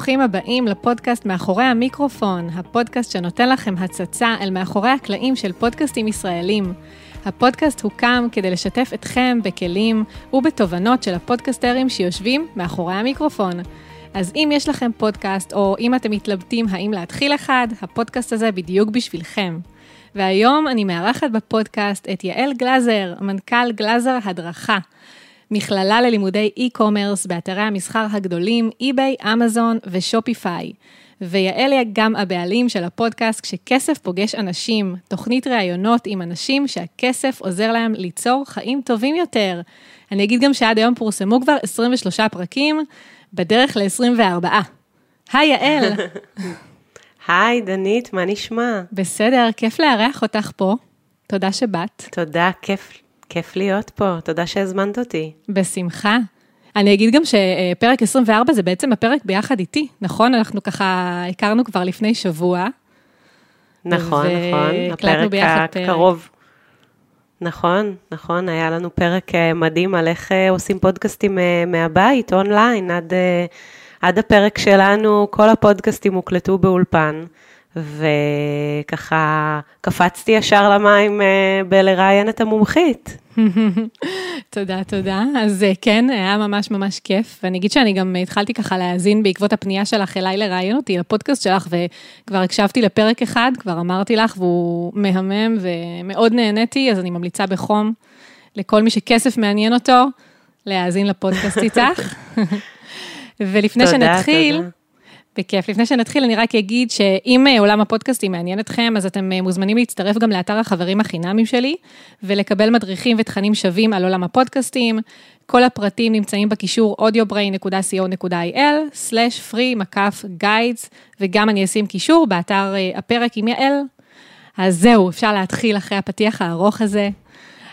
וברוכים הבאים לפודקאסט מאחורי המיקרופון, הפודקאסט שנותן לכם הצצה אל מאחורי הקלעים של פודקאסטים ישראלים. הפודקאסט הוקם כדי לשתף אתכם בכלים ובתובנות של הפודקסטרים שיושבים מאחורי המיקרופון. אז אם יש לכם פודקאסט, או אם אתם מתלבטים האם להתחיל אחד, הפודקאסט הזה בדיוק בשבילכם. והיום אני מארחת בפודקאסט את יעל גלזר, מנכ"ל גלזר הדרכה. מכללה ללימודי e-commerce באתרי המסחר הגדולים, eBay, אמזון ושופיפיי. ויעל היא גם הבעלים של הפודקאסט כשכסף פוגש אנשים, תוכנית ראיונות עם אנשים שהכסף עוזר להם ליצור חיים טובים יותר. אני אגיד גם שעד היום פורסמו כבר 23 פרקים, בדרך ל-24. היי יעל. היי דנית, מה נשמע? בסדר, כיף לארח אותך פה. תודה שבאת. תודה, כיף, כיף להיות פה, תודה שהזמנת אותי. בשמחה. אני אגיד גם שפרק 24 זה בעצם הפרק ביחד איתי, נכון? אנחנו ככה הכרנו כבר לפני שבוע. נכון, נכון, הפרק הקרוב. נכון, נכון, היה לנו פרק אה, מדהים על איך אה, עושים פודקאסטים אה, מהבית, אונליין, עד, עד הפרק שלנו, כל הפודקאסטים הוקלטו באולפן. וככה קפצתי ישר למים אה, בלראיין את המומחית. תודה, תודה. אז אה, כן, היה ממש ממש כיף, ואני אגיד שאני גם התחלתי ככה להאזין בעקבות הפנייה שלך אליי לראיין אותי לפודקאסט שלך, וכבר הקשבתי לפרק אחד, כבר אמרתי לך, והוא מהמם ומאוד נהניתי, אז אני ממליצה בחום לכל מי שכסף מעניין אותו, להאזין לפודקאסט איתך. ולפני תודה, שנתחיל, תודה. בכיף. לפני שנתחיל, אני רק אגיד שאם אה, עולם הפודקאסטים מעניין אתכם, אז אתם אה, מוזמנים להצטרף גם לאתר החברים החינמים שלי, ולקבל מדריכים ותכנים שווים על עולם הפודקאסטים. כל הפרטים נמצאים בקישור audiobrain.co.il/free-guides, וגם אני אשים קישור באתר אה, הפרק עם יעל. אז זהו, אפשר להתחיל אחרי הפתיח הארוך הזה.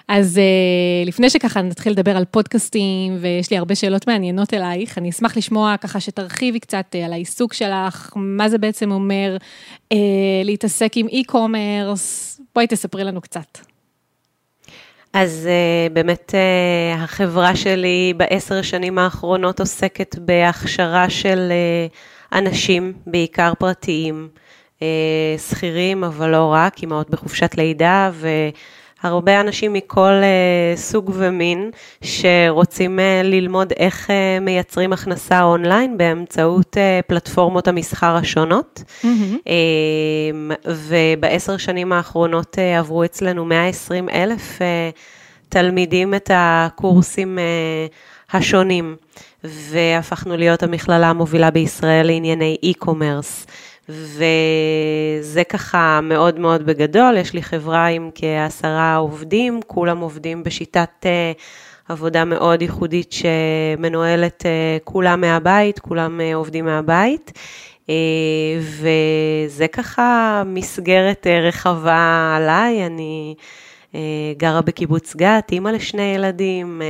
אז uh, לפני שככה נתחיל לדבר על פודקאסטים, ויש לי הרבה שאלות מעניינות אלייך, אני אשמח לשמוע ככה שתרחיבי קצת uh, על העיסוק שלך, מה זה בעצם אומר uh, להתעסק עם e-commerce, בואי תספרי לנו קצת. אז uh, באמת uh, החברה שלי בעשר השנים האחרונות עוסקת בהכשרה של uh, אנשים, בעיקר פרטיים, שכירים, אבל לא רק, אימהות בחופשת לידה, ו... הרבה אנשים מכל uh, סוג ומין שרוצים uh, ללמוד איך uh, מייצרים הכנסה אונליין באמצעות פלטפורמות המסחר השונות. Mm-hmm. Uh, ובעשר שנים האחרונות עברו אצלנו 120 אלף תלמידים את הקורסים השונים, והפכנו להיות המכללה המובילה בישראל לענייני e-commerce. וזה ככה מאוד מאוד בגדול, יש לי חברה עם כעשרה עובדים, כולם עובדים בשיטת uh, עבודה מאוד ייחודית שמנוהלת uh, כולם מהבית, כולם uh, עובדים מהבית. וזה ככה מסגרת רחבה עליי, אני גרה בקיבוץ גת, אימא לשני ילדים,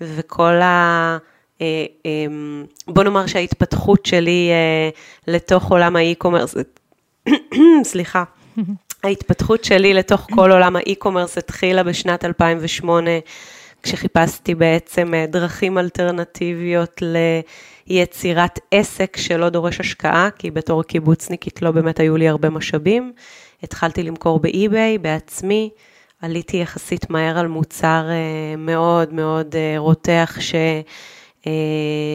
וכל ה... אה, אמ, בוא נאמר שההתפתחות שלי אה, לתוך עולם האי-קומרס, סליחה, ההתפתחות שלי לתוך כל עולם האי-קומרס התחילה בשנת 2008, כשחיפשתי בעצם אה, דרכים אלטרנטיביות ליצירת עסק שלא דורש השקעה, כי בתור קיבוצניקית לא באמת היו לי הרבה משאבים. התחלתי למכור באי-ביי בעצמי, עליתי יחסית מהר על מוצר מאוד מאוד רותח, ש... אה,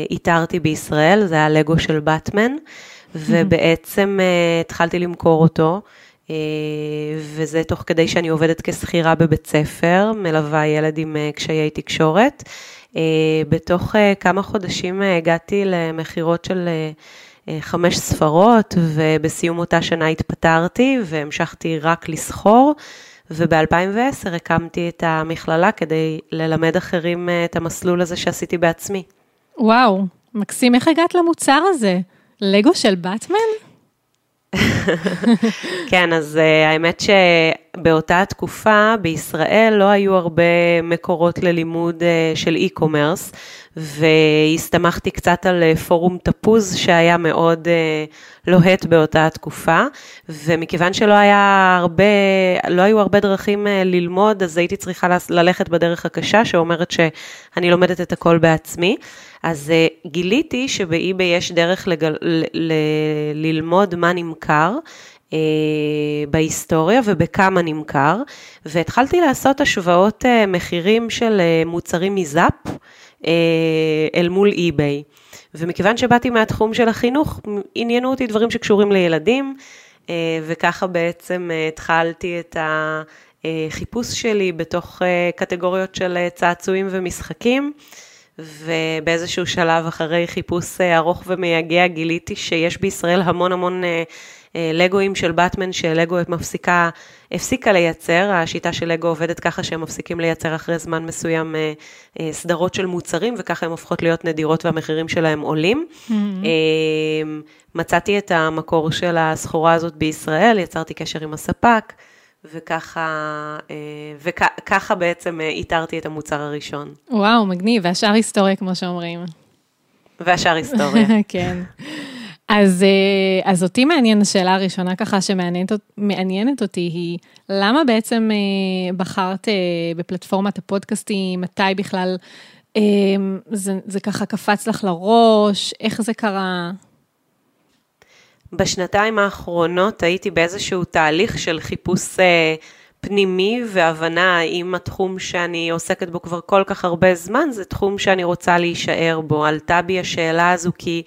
איתרתי בישראל, זה היה לגו של באטמן, ובעצם אה, התחלתי למכור אותו. אה, וזה תוך כדי שאני עובדת כשכירה בבית ספר, מלווה ילד עם קשיי תקשורת. בתוך כמה חודשים הגעתי למכירות של חמש ספרות, ובסיום אותה שנה התפטרתי והמשכתי רק לסחור. וב-2010 הקמתי את המכללה כדי ללמד אחרים את המסלול הזה שעשיתי בעצמי. וואו, מקסים, איך הגעת למוצר הזה? לגו של באטמן? כן, אז uh, האמת באותה תקופה בישראל לא היו הרבה מקורות ללימוד של e-commerce, והסתמכתי קצת על פורום תפוז שהיה מאוד לוהט באותה תקופה, ומכיוון שלא היה הרבה, לא היו הרבה דרכים ללמוד, אז הייתי צריכה ללכת בדרך הקשה, שאומרת שאני לומדת את הכל בעצמי. אז גיליתי שבאי-ביי יש דרך לגל, ל, ל, ללמוד מה נמכר. אה, בהיסטוריה ובכמה נמכר, והתחלתי לעשות השוואות אה, מחירים של אה, מוצרים מזאפ אל מול אי-ביי. ומכיוון שבאתי מהתחום של החינוך, עניינו אותי דברים שקשורים לילדים, וככה בעצם התחלתי את החיפוש שלי בתוך קטגוריות של צעצועים ומשחקים. ובאיזשהו שלב אחרי חיפוש ארוך ומייגע גיליתי שיש בישראל המון המון אה, לגואים של באטמן שלגו מפסיקה, הפסיקה לייצר, השיטה של לגו עובדת ככה שהם מפסיקים לייצר אחרי זמן מסוים אה, אה, סדרות של מוצרים, וככה הן הופכות להיות נדירות והמחירים שלהם עולים. Mm-hmm. מצאתי את המקור של הסחורה הזאת בישראל, יצרתי קשר עם הספק. וככה, וככה בעצם איתרתי את המוצר הראשון. וואו, מגניב, והשאר היסטוריה, כמו שאומרים. והשאר היסטוריה. כן. אז, אה, אז אותי מעניין, השאלה הראשונה ככה שמעניינת אותי היא, למה בעצם אה, בחרת אה, בפלטפורמת הפודקאסטים, מתי בכלל זה, זה ככה קפץ לך לראש, איך זה קרה? בשנתיים האחרונות הייתי באיזשהו תהליך של חיפוש פנימי והבנה האם התחום שאני עוסקת בו כבר כל כך הרבה זמן, זה תחום שאני רוצה להישאר בו. עלתה בי השאלה הזו כי...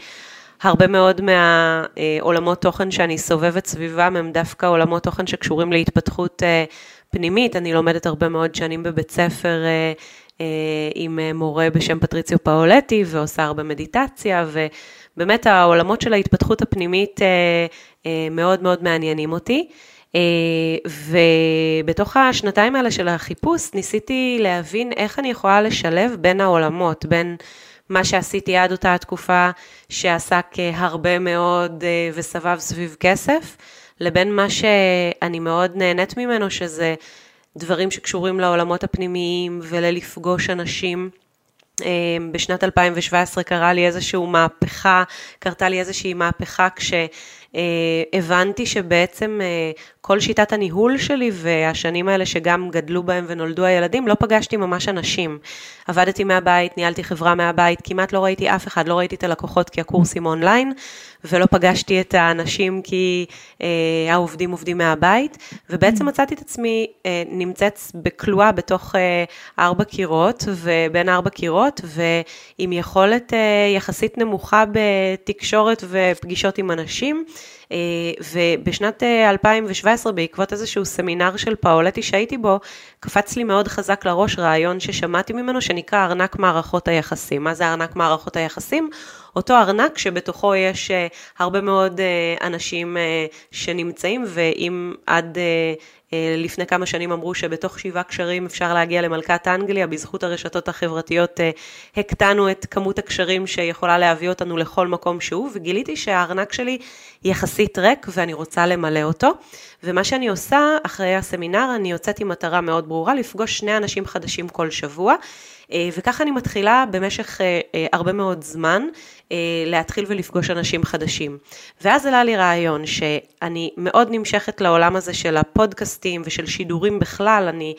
הרבה מאוד מהעולמות תוכן שאני סובבת סביבם הם דווקא עולמות תוכן שקשורים להתפתחות אה, פנימית. אני לומדת הרבה מאוד שנים בבית ספר אה, אה, עם מורה בשם פטריציו פאולטי ועושה הרבה מדיטציה, ובאמת העולמות של ההתפתחות הפנימית מאוד מאוד מעניינים אותי. ובתוך השנתיים האלה של החיפוש ניסיתי להבין איך אני יכולה לשלב בין העולמות, בין מה שעשיתי עד אותה התקופה שעסק הרבה מאוד אה, וסבב סביב כסף, לבין מה שאני מאוד נהנית ממנו, שזה דברים שקשורים לעולמות הפנימיים וללפגוש אנשים. אה, בשנת 2017 קרה לי איזושהי מהפכה, קרתה לי איזושהי מהפכה כשהבנתי שבעצם אה, כל שיטת הניהול שלי והשנים האלה שגם גדלו בהם ונולדו הילדים, לא פגשתי ממש אנשים. עבדתי מהבית, ניהלתי חברה מהבית, כמעט לא ראיתי אף אחד, לא ראיתי את הלקוחות כי הקורסים אונליין, ולא פגשתי את האנשים כי אה, העובדים עובדים מהבית, ובעצם מצאתי את עצמי אה, נמצאת בכלואה בתוך אה, ארבע קירות, ובין ארבע קירות, ועם יכולת אה, יחסית נמוכה בתקשורת ופגישות עם אנשים. אה, ובשנת 2017, אה, בעקבות איזשהו סמינר של פאולטי שהייתי בו, קפץ לי מאוד חזק לראש רעיון ששמעתי ממנו שנקרא ארנק מערכות היחסים. מה זה ארנק מערכות היחסים? אותו ארנק שבתוכו יש אה, הרבה מאוד אנשים שנמצאים, ואם עד לפני כמה שנים אמרו שבתוך שבעה קשרים אפשר להגיע למלכת אנגליה, בזכות הרשתות החברתיות אה, הקטנו את כמות הקשרים שיכולה להביא אותנו לכל מקום שהוא, וגיליתי שהארנק שלי יחסית ריק ואני רוצה למלא אותו. ומה שאני עושה אחרי הסמינר, אני יוצאת עם מטרה מאוד ברורה, לפגוש שני אנשים חדשים כל שבוע. אה, וככה אני מתחילה במשך הרבה מאוד זמן להתחיל ולפגוש אנשים חדשים. ואז עלה לי רעיון שאני מאוד נמשכת לעולם הזה של הפודקאסטים ושל שידורים בכלל, אני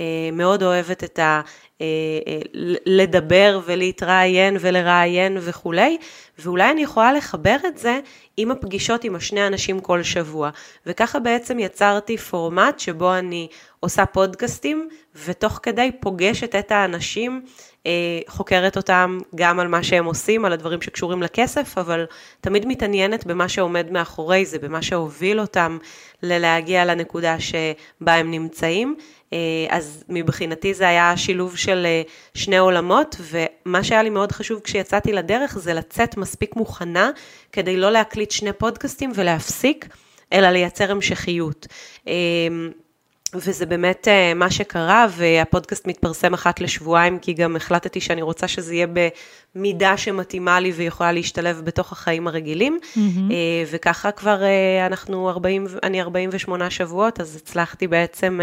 אה, מאוד אוהבת את ה... אה, אה, לדבר ולהתראיין ולראיין וכולי, ואולי אני יכולה לחבר את זה עם הפגישות עם השני אנשים כל שבוע. וככה בעצם יצרתי פורמט שבו אני עושה פודקאסטים, ותוך כדי פוגשת את האנשים אה, חוקרת אותם גם על מה שהם עושים, על הדברים שקשורים לכסף, אבל תמיד מתעניינת במה שעומד מאחורי זה, במה שהוביל אותם ללהגיע לנקודה שבה הם נמצאים. אה, אז מבחינתי זה היה שילוב של אה, שני עולמות, ומה שהיה לי מאוד חשוב כשיצאתי לדרך זה לצאת מספיק מוכנה כדי לא להקליט שני פודקאסטים ולהפסיק, אלא לייצר המשכיות. וזה באמת uh, מה שקרה, והפודקאסט מתפרסם אחת לשבועיים, כי גם החלטתי שאני רוצה שזה יהיה במידה שמתאימה לי ויכולה להשתלב בתוך החיים הרגילים, mm-hmm. וככה כבר uh, אנחנו 40, אני 48 שבועות, אז הצלחתי בעצם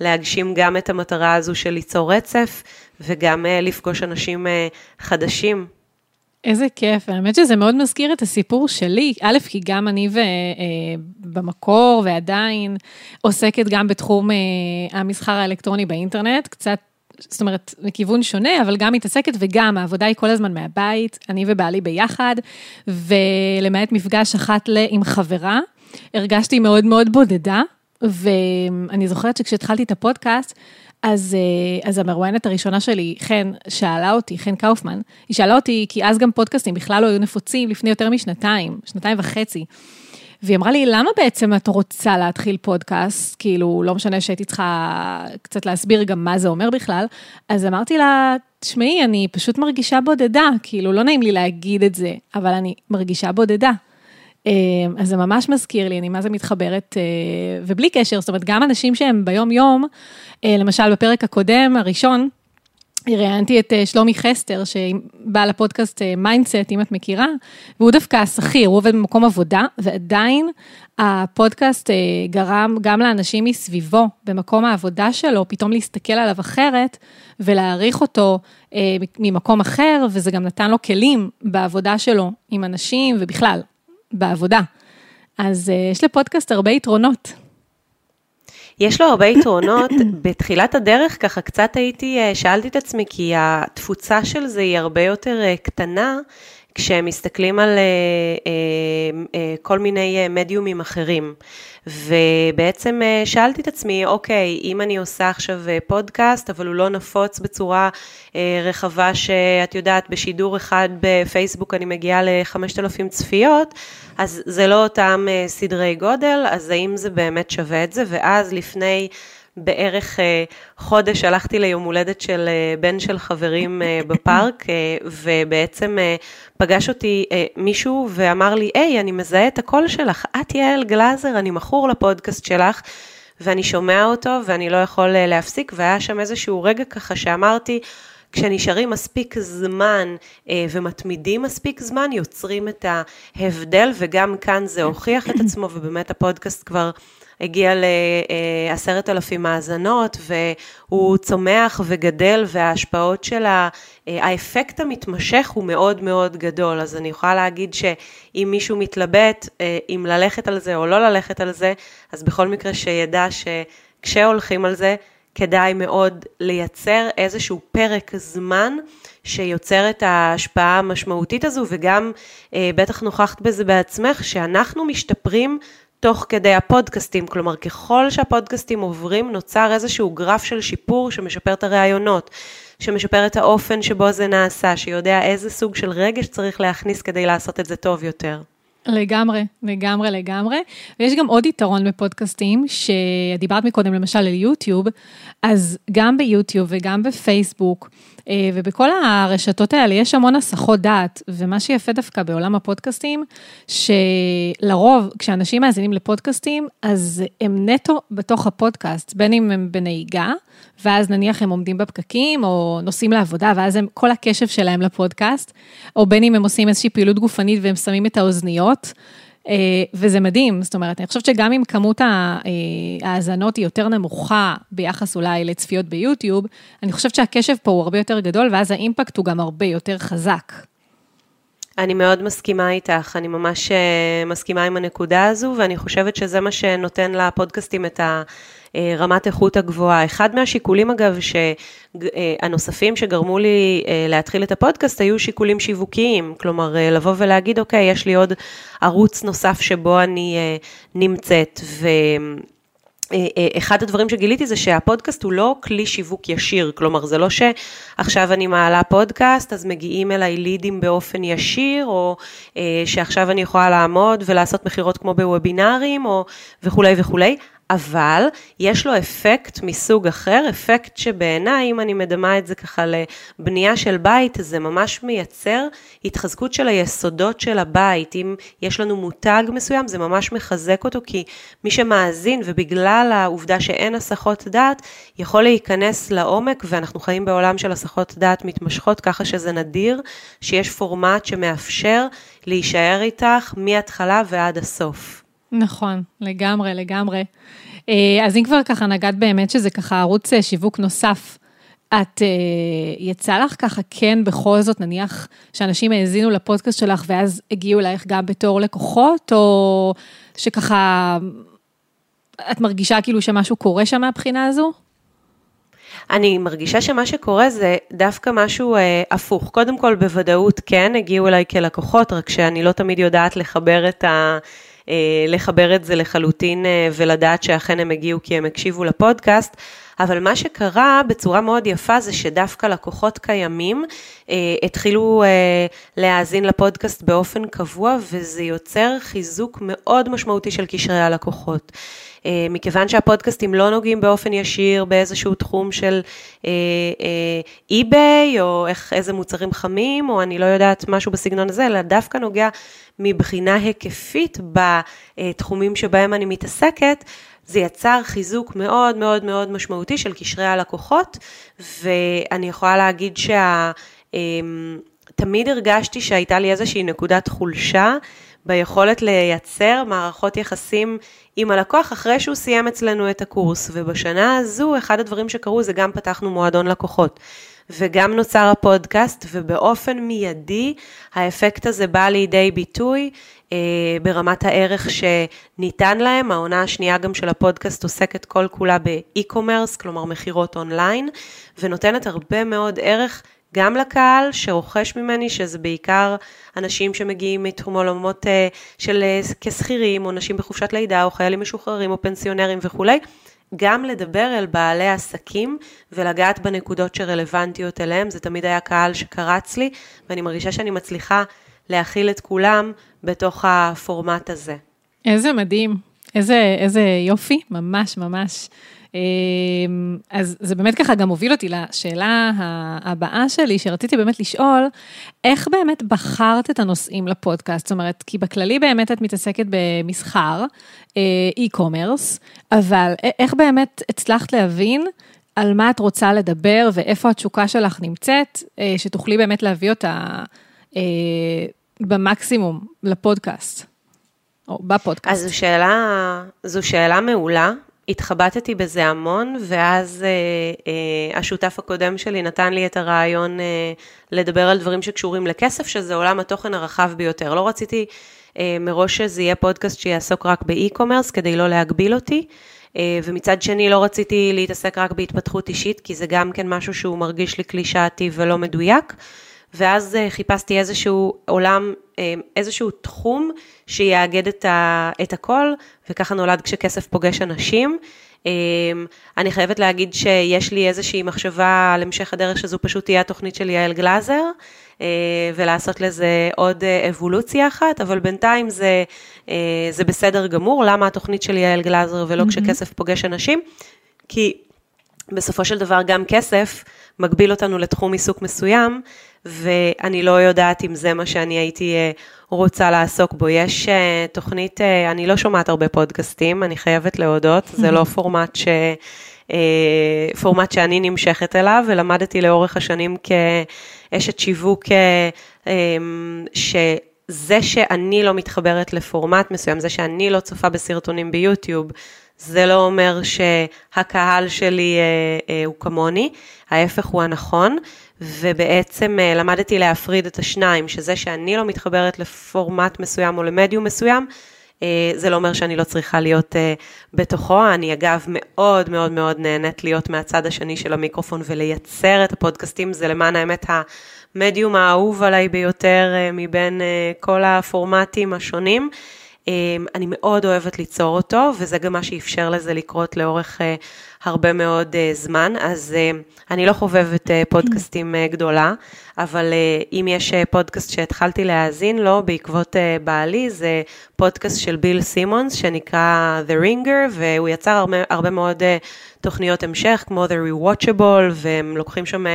להגשים גם את המטרה הזו של ליצור רצף, וגם לפגוש אנשים חדשים. איזה כיף, האמת שזה מאוד מזכיר את הסיפור שלי, א', כי גם אני ו, אה, במקור ועדיין עוסקת גם בתחום אה, המסחר האלקטרוני באינטרנט, קצת, זאת אומרת, מכיוון שונה, אבל גם מתעסקת וגם העבודה היא כל הזמן מהבית, אני ובעלי ביחד, ולמעט מפגש אחת ל, עם חברה, הרגשתי מאוד מאוד בודדה, ואני זוכרת שכשהתחלתי את הפודקאסט, אז, אה, אז המרואיינת הראשונה שלי, חן, שאלה אותי, חן קאופמן, היא שאלה אותי, כי אז גם פודקאסטים בכלל לא היו נפוצים לפני יותר משנתיים, שנתיים וחצי. והיא אמרה לי, למה בעצם את רוצה להתחיל פודקאסט? כאילו, לא משנה שהייתי צריכה קצת להסביר גם מה זה אומר בכלל. אז אמרתי לה, תשמעי, אני פשוט מרגישה בודדה, כאילו, לא נעים לי להגיד את זה, אבל אני מרגישה בודדה. אה, אז זה ממש מזכיר לי, אני מה זה מתחברת, אה, ובלי קשר, זאת אומרת, גם אנשים שהם ביום-יום, אה, למשל, בפרק הקודם, הראשון, ראיינתי את שלומי חסטר, שבא לפודקאסט מיינדסט, אם את מכירה, והוא דווקא שכיר, הוא עובד במקום עבודה, ועדיין הפודקאסט גרם גם לאנשים מסביבו, במקום העבודה שלו, פתאום להסתכל עליו אחרת, ולהעריך אותו ממקום אחר, וזה גם נתן לו כלים בעבודה שלו עם אנשים, ובכלל, בעבודה. אז uh, יש לפודקאסט הרבה יתרונות. יש לו הרבה יתרונות. בתחילת הדרך ככה קצת הייתי, אה, שאלתי את עצמי, כי התפוצה של זה היא הרבה יותר אה, קטנה, כשהם מסתכלים על כל מיני מדיומים אחרים. ובעצם אה, שאלתי את עצמי, אוקיי, אם אני עושה עכשיו אה, פודקאסט, אבל הוא לא נפוץ בצורה אה, רחבה שאת יודעת, בשידור אחד בפייסבוק אני מגיעה ל-5,000 צפיות, אז זה לא אותם סדרי גודל, אז האם זה באמת שווה את זה? ואז לפני... בערך חודש הלכתי ליום הולדת של בן של חברים בפארק, ובעצם פגש אותי מישהו ואמר לי, היי, אני מזהה את הקול שלך, את יעל גלאזר, אני מכור לפודקאסט שלך. ואני שומע אותו ואני לא יכול להפסיק, והיה שם איזשהו רגע ככה שאמרתי, כשנשארים מספיק זמן ומתמידים מספיק זמן, יוצרים את ההבדל, וגם כאן זה הוכיח את עצמו, ובאמת הפודקאסט כבר הגיע לעשרת אלפים האזנות, והוא צומח וגדל, וההשפעות של האפקט המתמשך הוא מאוד מאוד גדול. אז אני יכולה להגיד שאם מישהו מתלבט אה, אם ללכת על זה או לא ללכת על זה, אז בכל מקרה שידע שכשהולכים על זה, כדאי מאוד לייצר איזשהו פרק זמן שיוצר את ההשפעה המשמעותית הזו, וגם אה, בטח נוכחת בזה בעצמך, שאנחנו משתפרים תוך כדי הפודקאסטים, כלומר ככל שהפודקאסטים עוברים נוצר איזשהו גרף של שיפור שמשפר את הראיונות, שמשפר את האופן שבו זה נעשה, שיודע איזה סוג של רגש צריך להכניס כדי לעשות את זה טוב יותר. לגמרי, לגמרי, לגמרי. ויש גם עוד יתרון בפודקאסטים, שדיברת מקודם למשל על יוטיוב, אז גם ביוטיוב וגם בפייסבוק, ובכל הרשתות האלה יש המון הסחות דעת, ומה שיפה דווקא בעולם הפודקאסטים, שלרוב כשאנשים מאזינים לפודקאסטים, אז הם נטו בתוך הפודקאסט, בין אם הם בנהיגה, ואז נניח הם עומדים בפקקים, או נוסעים לעבודה, ואז הם, כל הקשב שלהם לפודקאסט, או בין אם הם עושים איזושהי פעילות גופנית והם שמים את האוזניות. אה, וזה מדהים, זאת אומרת, אני חושבת שגם אם כמות אה, ההאזנות היא יותר נמוכה ביחס אולי לצפיות ביוטיוב, אני חושבת שהקשב פה הוא הרבה יותר גדול, ואז האימפקט הוא גם הרבה יותר חזק. אני מאוד מסכימה איתך, אני ממש אה, מסכימה עם הנקודה הזו, ואני חושבת שזה מה שנותן לפודקאסטים את ה... אה, רמת איכות הגבוהה. אחד מהשיקולים אגב, שהנוספים שגרמו לי אה, להתחיל את הפודקאסט היו שיקולים שיווקיים, כלומר לבוא ולהגיד, אוקיי, יש לי עוד ערוץ נוסף שבו אני נמצאת, ו... אחד הדברים שגיליתי זה שהפודקאסט הוא לא כלי שיווק ישיר, כלומר זה לא שעכשיו אני מעלה פודקאסט אז מגיעים אליי לידים באופן ישיר, או שעכשיו אני יכולה לעמוד ולעשות מכירות כמו בוובינארים, או וכולי וכולי. אבל יש לו אפקט מסוג אחר, אפקט שבעיניי, אם אני מדמה את זה ככה לבנייה של בית, זה ממש מייצר התחזקות של היסודות של הבית. אם יש לנו מותג מסוים, זה ממש מחזק אותו, כי מי שמאזין, ובגלל העובדה שאין הסחות דעת, יכול להיכנס לעומק, ואנחנו חיים בעולם של הסחות דעת מתמשכות, ככה שזה נדיר שיש פורמט שמאפשר להישאר איתך מההתחלה ועד הסוף. נכון, לגמרי, לגמרי. אה, אז אם כבר ככה נגעת באמת שזה ככה ערוץ אה, שיווק נוסף, את, אה, יצא לך ככה כן בכל זאת, נניח שאנשים האזינו לפודקאסט שלך ואז הגיעו אלייך גם בתור לקוחות, או שככה את מרגישה כאילו שמשהו קורה שם מהבחינה הזו? אני מרגישה שמה שקורה זה דווקא משהו אה, הפוך. קודם כל, בוודאות כן, הגיעו אליי כלקוחות, רק שאני לא תמיד יודעת לחבר את ה... אה, לחבר את זה לחלוטין אה, ולדעת שאכן הם הגיעו כי הם הקשיבו לפודקאסט, אבל מה שקרה בצורה מאוד יפה זה שדווקא לקוחות קיימים אה, התחילו אה, להאזין לפודקאסט באופן קבוע וזה יוצר חיזוק מאוד משמעותי של קשרי הלקוחות. אה, מכיוון שהפודקאסטים לא נוגעים באופן ישיר באיזשהו תחום של אי-ביי, אה, או איך, איזה מוצרים חמים, או אני לא יודעת משהו בסגנון הזה, אלא דווקא נוגע מבחינה היקפית בתחומים שבהם אני מתעסקת, זה יצר חיזוק מאוד מאוד מאוד משמעותי של קשרי הלקוחות, ואני יכולה להגיד שה... תמיד הרגשתי שהייתה לי איזושהי נקודת חולשה ביכולת לייצר מערכות יחסים עם הלקוח אחרי שהוא סיים אצלנו את הקורס, ובשנה הזו אחד הדברים שקרו זה גם פתחנו מועדון לקוחות. וגם נוצר הפודקאסט, ובאופן מיידי האפקט הזה בא לידי ביטוי אה, ברמת הערך שניתן להם. העונה השנייה גם של הפודקאסט עוסקת כל כולה באי-קומרס, כלומר מכירות אונליין, ונותנת הרבה מאוד ערך גם לקהל שרוכש ממני, שזה בעיקר אנשים שמגיעים מתחום עולמות אה, של אה, כשכירים, או נשים בחופשת לידה, או חיילים משוחררים, או פנסיונרים וכולי. גם לדבר אל בעלי עסקים ולגעת בנקודות שרלוונטיות אליהם, זה תמיד היה קהל שקרץ לי, ואני מרגישה שאני מצליחה להכיל את כולם בתוך הפורמט הזה. איזה מדהים, איזה, איזה יופי, ממש ממש. אמ, אז זה באמת ככה גם הוביל אותי לשאלה הבאה שלי, שרציתי באמת לשאול, איך באמת בחרת את הנושאים לפודקאסט? זאת אומרת, כי בכללי באמת את מתעסקת במסחר, אה, e-commerce, אבל איך באמת הצלחת להבין על מה את רוצה לדבר ואיפה התשוקה שלך נמצאת, אה, שתוכלי באמת להביא אותה אה, במקסימום לפודקאסט, או בפודקאסט? אז זו שאלה, זו שאלה מעולה. התחבטתי בזה המון, ואז אה, אה, השותף הקודם שלי נתן לי את הרעיון אה, לדבר על דברים שקשורים לכסף, שזה עולם התוכן הרחב ביותר. לא רציתי אה, מראש שזה יהיה פודקאסט שיעסוק רק באי-קומרס, כדי לא להגביל אותי. אה, ומצד שני לא רציתי להתעסק רק בהתפתחות אישית, כי זה גם כן משהו שהוא מרגיש לי קלישאתי ולא מדויק. ואז אה, חיפשתי איזשהו עולם, איזשהו תחום שיאגד את, ה, את הכל, וככה נולד כשכסף פוגש אנשים. אה, אני חייבת להגיד שיש לי איזושהי מחשבה על המשך הדרך שזו פשוט תהיה התוכנית של יעל גלאזר, ולעשות לזה עוד אבולוציה אחת, אבל בינתיים זה, זה בסדר גמור. למה התוכנית של יעל גלאזר ולא mm-hmm. כשכסף פוגש אנשים? כי בסופו של דבר גם כסף מגביל אותנו לתחום עיסוק מסוים, ואני לא יודעת אם זה מה שאני הייתי אה, רוצה לעסוק בו. יש אה, תוכנית, אה, אני לא שומעת הרבה פודקאסטים, אני חייבת להודות, זה לא פורמט ש... פורמט שאני נמשכת אליו, ולמדתי לאורך השנים כאשת שיווק, שזה שאני לא מתחברת לפורמט מסוים, זה שאני לא צופה בסרטונים ביוטיוב, זה לא אומר שהקהל שלי הוא כמוני, ההפך הוא הנכון. ובעצם אה, למדתי להפריד את השניים, שזה שאני לא מתחברת לפורמט מסוים או למדיום מסוים, אה, זה לא אומר שאני לא צריכה להיות אה, בתוכו. אני אגב מאוד מאוד מאוד נהנית להיות מהצד השני של המיקרופון ולייצר את הפודקאסטים, זה למען האמת המדיום האהוב עליי ביותר מבין כל הפורמטים השונים. אני מאוד אוהבת ליצור אותו, וזה גם מה שאפשר לזה לקרות לאורך הרבה מאוד זמן, אז אני לא חובבת פודקאסטים גדולה, אבל אם יש פודקאסט שהתחלתי להאזין לו בעקבות בעלי, זה פודקאסט של ביל סימונס שנקרא The Ringer, והוא יצר הרבה, הרבה מאוד תוכניות המשך, כמו The Rewatchable, והם לוקחים שם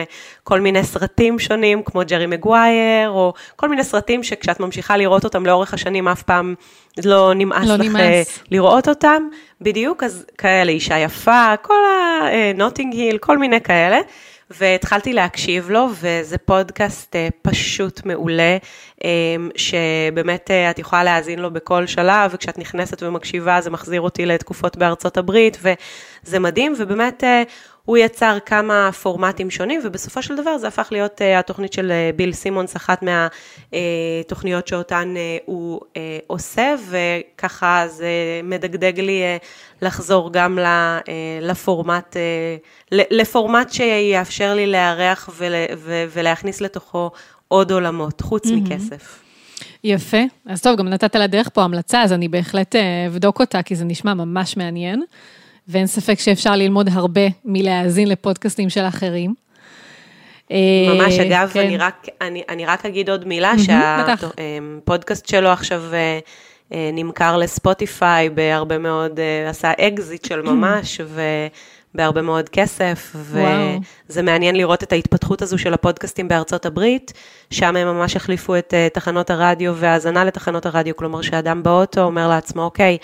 כל מיני סרטים שונים, כמו ג'רי מגווייר, או כל מיני סרטים שכשאת ממשיכה לראות אותם לאורך השנים, אף פעם לא נמאס לא לך נמאס. לראות אותם. בדיוק, אז כאלה, אישה יפה, כל הנוטינג היל, כל מיני כאלה. והתחלתי להקשיב לו, וזה פודקאסט פשוט מעולה, שבאמת את יכולה להאזין לו בכל שלב, וכשאת נכנסת ומקשיבה זה מחזיר אותי לתקופות בארצות הברית, וזה מדהים, ובאמת הוא יצר כמה פורמטים שונים, ובסופו של דבר זה הפך להיות התוכנית של ביל סימונס, אחת מהתוכניות שאותן הוא עושה, וככה זה מדגדג לי לחזור גם לפורמט, לפורמט שיאפשר לי לארח ולהכניס לתוכו עוד עולמות, חוץ mm-hmm. מכסף. יפה, אז טוב, גם נתת לדרך פה המלצה, אז אני בהחלט אבדוק אותה, כי זה נשמע ממש מעניין. ואין ספק שאפשר ללמוד הרבה מלהאזין לפודקאסטים של אחרים. ממש, אגב, כן. אני, רק, אני, אני רק אגיד עוד מילה, שהפודקאסט שלו עכשיו נמכר לספוטיפיי בהרבה מאוד, עשה אקזיט של ממש, ובהרבה מאוד כסף, וזה מעניין לראות את ההתפתחות הזו של הפודקאסטים בארצות הברית, שם הם ממש החליפו את תחנות הרדיו והאזנה לתחנות הרדיו, כלומר שאדם באוטו אומר לעצמו, אוקיי,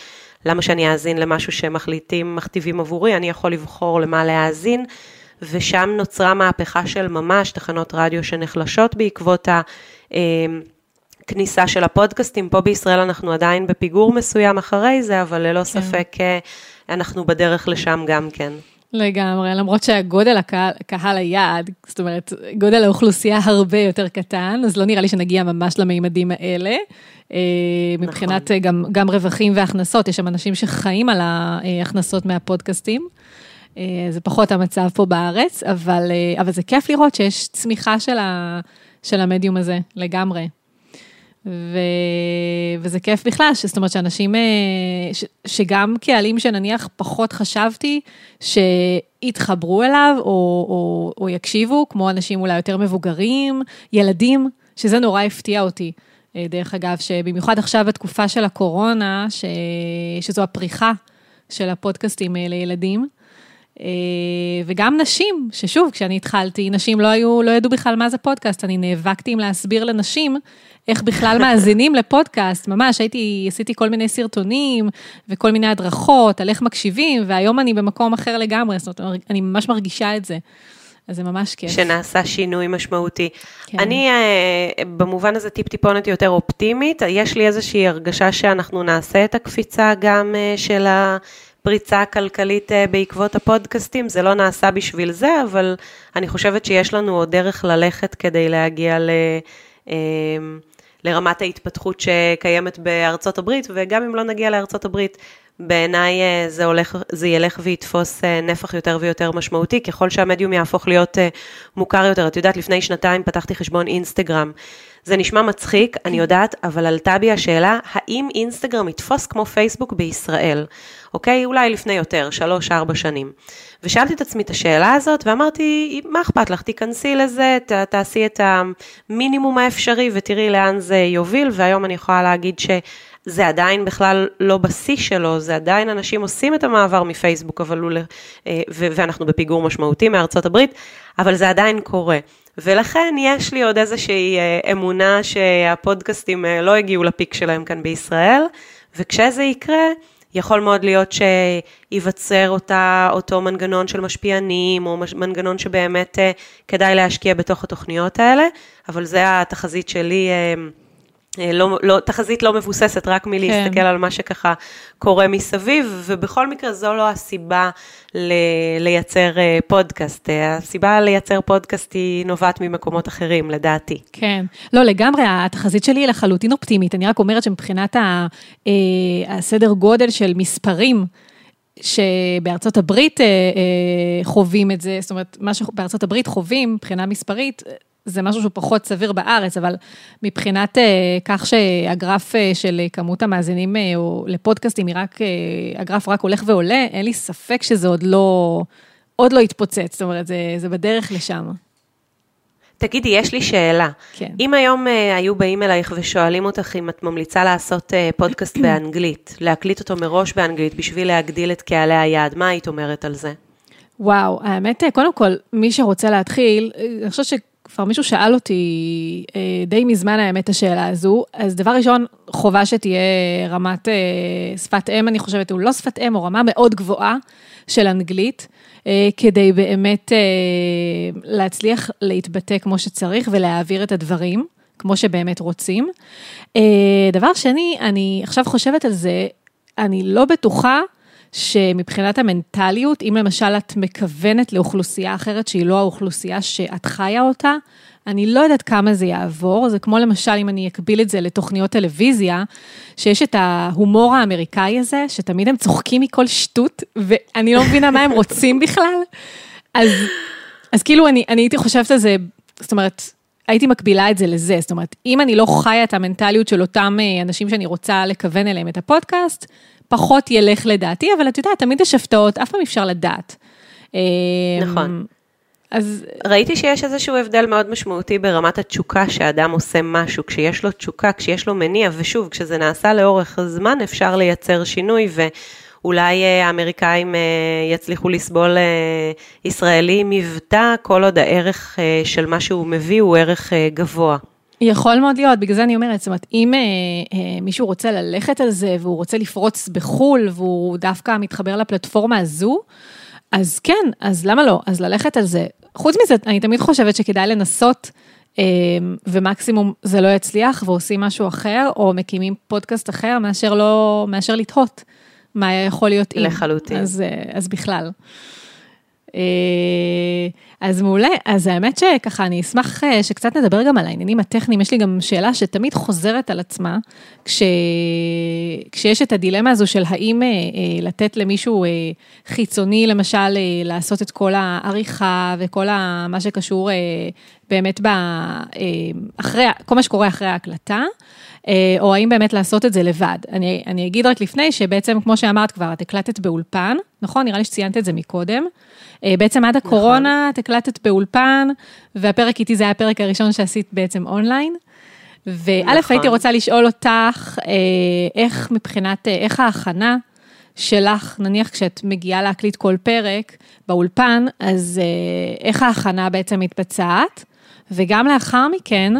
למה שאני אאזין למשהו שמחליטים, מכתיבים עבורי, אני יכול לבחור למה להאזין, ושם נוצרה מהפכה של ממש תחנות רדיו שנחלשות בעקבות הכניסה של הפודקאסטים. פה בישראל אנחנו עדיין בפיגור מסוים אחרי זה, אבל ללא כן. ספק אנחנו בדרך לשם גם כן. לגמרי, למרות שהגודל הקהל, קהל היעד, זאת אומרת, גודל האוכלוסייה הרבה יותר קטן, אז לא נראה לי שנגיע ממש למימדים האלה. נכון. מבחינת גם, גם רווחים והכנסות, יש שם אנשים שחיים על ההכנסות מהפודקאסטים. זה פחות המצב פה בארץ, אבל, אבל זה כיף לראות שיש צמיחה של, ה, של המדיום הזה, לגמרי. ו... וזה כיף בכלל, זאת אומרת שאנשים, ש... שגם קהלים שנניח פחות חשבתי שיתחברו אליו או, או, או יקשיבו, כמו אנשים אולי יותר מבוגרים, ילדים, שזה נורא הפתיע אותי. דרך אגב, שבמיוחד עכשיו בתקופה של הקורונה, ש... שזו הפריחה של הפודקאסטים לילדים. וגם נשים, ששוב, כשאני התחלתי, נשים לא היו, לא ידעו בכלל מה זה פודקאסט, אני נאבקתי עם להסביר לנשים איך בכלל מאזינים לפודקאסט, ממש הייתי, עשיתי כל מיני סרטונים וכל מיני הדרכות על איך מקשיבים, והיום אני במקום אחר לגמרי, זאת אומרת, אני ממש מרגישה את זה. אז זה ממש כיף. שנעשה שינוי משמעותי. כן. אני במובן הזה טיפ טיפונת יותר אופטימית, יש לי איזושהי הרגשה שאנחנו נעשה את הקפיצה גם של הפריצה הכלכלית בעקבות הפודקאסטים, זה לא נעשה בשביל זה, אבל אני חושבת שיש לנו עוד דרך ללכת כדי להגיע ל... לרמת ההתפתחות שקיימת בארצות הברית, וגם אם לא נגיע לארצות הברית, בעיניי זה, הולך, זה ילך ויתפוס נפח יותר ויותר משמעותי, ככל שהמדיום יהפוך להיות מוכר יותר. את יודעת, לפני שנתיים פתחתי חשבון אינסטגרם. זה נשמע מצחיק, אני יודעת, אבל עלתה בי השאלה, האם אינסטגרם יתפוס כמו פייסבוק בישראל? אוקיי? אולי לפני יותר, שלוש-ארבע שנים. ושאלתי את עצמי את השאלה הזאת, ואמרתי, מה אכפת לך? תיכנסי לזה, ת, תעשי את המינימום האפשרי ותראי לאן זה יוביל, והיום אני יכולה להגיד ש... זה עדיין בכלל לא בשיא שלו, זה עדיין אנשים עושים את המעבר מפייסבוק, אבל הוא, ואנחנו בפיגור משמעותי מארצות הברית, אבל זה עדיין קורה. ולכן יש לי עוד איזושהי אמונה שהפודקאסטים לא הגיעו לפיק שלהם כאן בישראל, וכשזה יקרה, יכול מאוד להיות שייווצר אותה, אותו מנגנון של משפיענים, או מנגנון שבאמת כדאי להשקיע בתוך התוכניות האלה, אבל זה התחזית שלי. לא, לא, תחזית לא מבוססת רק מלהסתכל כן. על מה שככה קורה מסביב, ובכל מקרה זו לא הסיבה ל, לייצר פודקאסט. הסיבה לייצר פודקאסט היא נובעת ממקומות אחרים, לדעתי. כן, לא, לגמרי, התחזית שלי היא לחלוטין אופטימית. אני רק אומרת שמבחינת הסדר גודל של מספרים, שבארצות הברית חווים את זה, זאת אומרת, מה שבארצות הברית חווים מבחינה מספרית, זה משהו שהוא פחות סביר בארץ, אבל מבחינת אה, כך שהגרף אה, של כמות המאזינים אה, או לפודקאסטים היא רק, הגרף רק הולך ועולה, אין לי ספק שזה עוד לא, עוד לא התפוצץ, זאת אומרת, זה, זה בדרך לשם. תגידי, יש לי שאלה. כן. אם היום uh, היו באים אלייך ושואלים אותך אם את ממליצה לעשות uh, פודקאסט באנגלית, להקליט אותו מראש באנגלית בשביל להגדיל את קהלי היעד, מה היית אומרת על זה? וואו, האמת, קודם כל, מי שרוצה להתחיל, אני חושבת שכבר מישהו שאל אותי אה, די מזמן האמת השאלה הזו, אז דבר ראשון, חובה שתהיה רמת אה, שפת אם, אני חושבת, הוא לא שפת אם, או רמה מאוד גבוהה של אנגלית, אה, כדי באמת להצליח להתבטא כמו שצריך ולהעביר את הדברים, כמו שבאמת רוצים. דבר שני, אני עכשיו חושבת על זה, אני לא בטוחה, שמבחינת המנטליות, אם למשל את מכוונת לאוכלוסייה אחרת שהיא לא האוכלוסייה שאת חיה אותה, אני לא יודעת כמה זה יעבור, זה כמו למשל אם אני אקביל את זה לתוכניות טלוויזיה, שיש את ההומור האמריקאי הזה, שתמיד הם צוחקים מכל שטות, ואני לא מבינה מה הם רוצים בכלל. אז, אז כאילו אני, אני הייתי חושבת על זה, זאת אומרת, הייתי מקבילה את זה לזה, זאת אומרת, אם אני לא חיה את המנטליות של אותם אה, אנשים שאני רוצה לכוון אליהם את הפודקאסט, פחות ילך לדעתי, אבל את יודעת, תמיד יש הפתעות, אף פעם אפשר לדעת. נכון. אז... ראיתי שיש איזשהו הבדל מאוד משמעותי ברמת התשוקה שאדם עושה משהו, כשיש לו תשוקה, כשיש לו מניע, ושוב, כשזה נעשה לאורך הזמן, אפשר לייצר שינוי, ואולי אה, האמריקאים אה, יצליחו לסבול אה, ישראלי מבטא, כל עוד הערך של מה שהוא מביא הוא ערך גבוה. יכול מאוד להיות, בגלל זה אני אומרת, זאת אומרת, אם אה, אה, מישהו רוצה ללכת על זה והוא רוצה לפרוץ בחו"ל והוא דווקא מתחבר לפלטפורמה הזו, אז כן, אז למה לא? אז ללכת על זה. חוץ מזה, אני תמיד חושבת שכדאי לנסות, אה, ומקסימום זה לא יצליח ועושים משהו אחר, או מקימים פודקאסט אחר, מאשר לא, מאשר לתהות מה יכול להיות אם. לחלוטין. אז, אה, אז בכלל. אה, אז מעולה, אז האמת שככה אני אשמח אה, שקצת נדבר גם על העניינים הטכניים, יש לי גם שאלה שתמיד חוזרת על עצמה, כש... כשיש את הדילמה הזו של האם אה, לתת למישהו חיצוני למשל לעשות את כל העריכה וכל מה שקשור באמת ב... אחרי, כל מה שקורה אחרי ההקלטה. או האם באמת לעשות את זה לבד. אני, אני אגיד רק לפני שבעצם, כמו שאמרת כבר, את הקלטת באולפן, נכון? נראה לי שציינת את זה מקודם. אה, בעצם עד הקורונה את הקלטת באולפן, והפרק איתי זה היה הפרק הראשון שעשית בעצם אונליין. וא', נכון. הייתי רוצה לשאול אותך, אה, איך מבחינת, אה, איך ההכנה שלך, נניח כשאת מגיעה להקליט כל פרק באולפן, אז איך ההכנה בעצם מתבצעת? וגם לאחר מכן,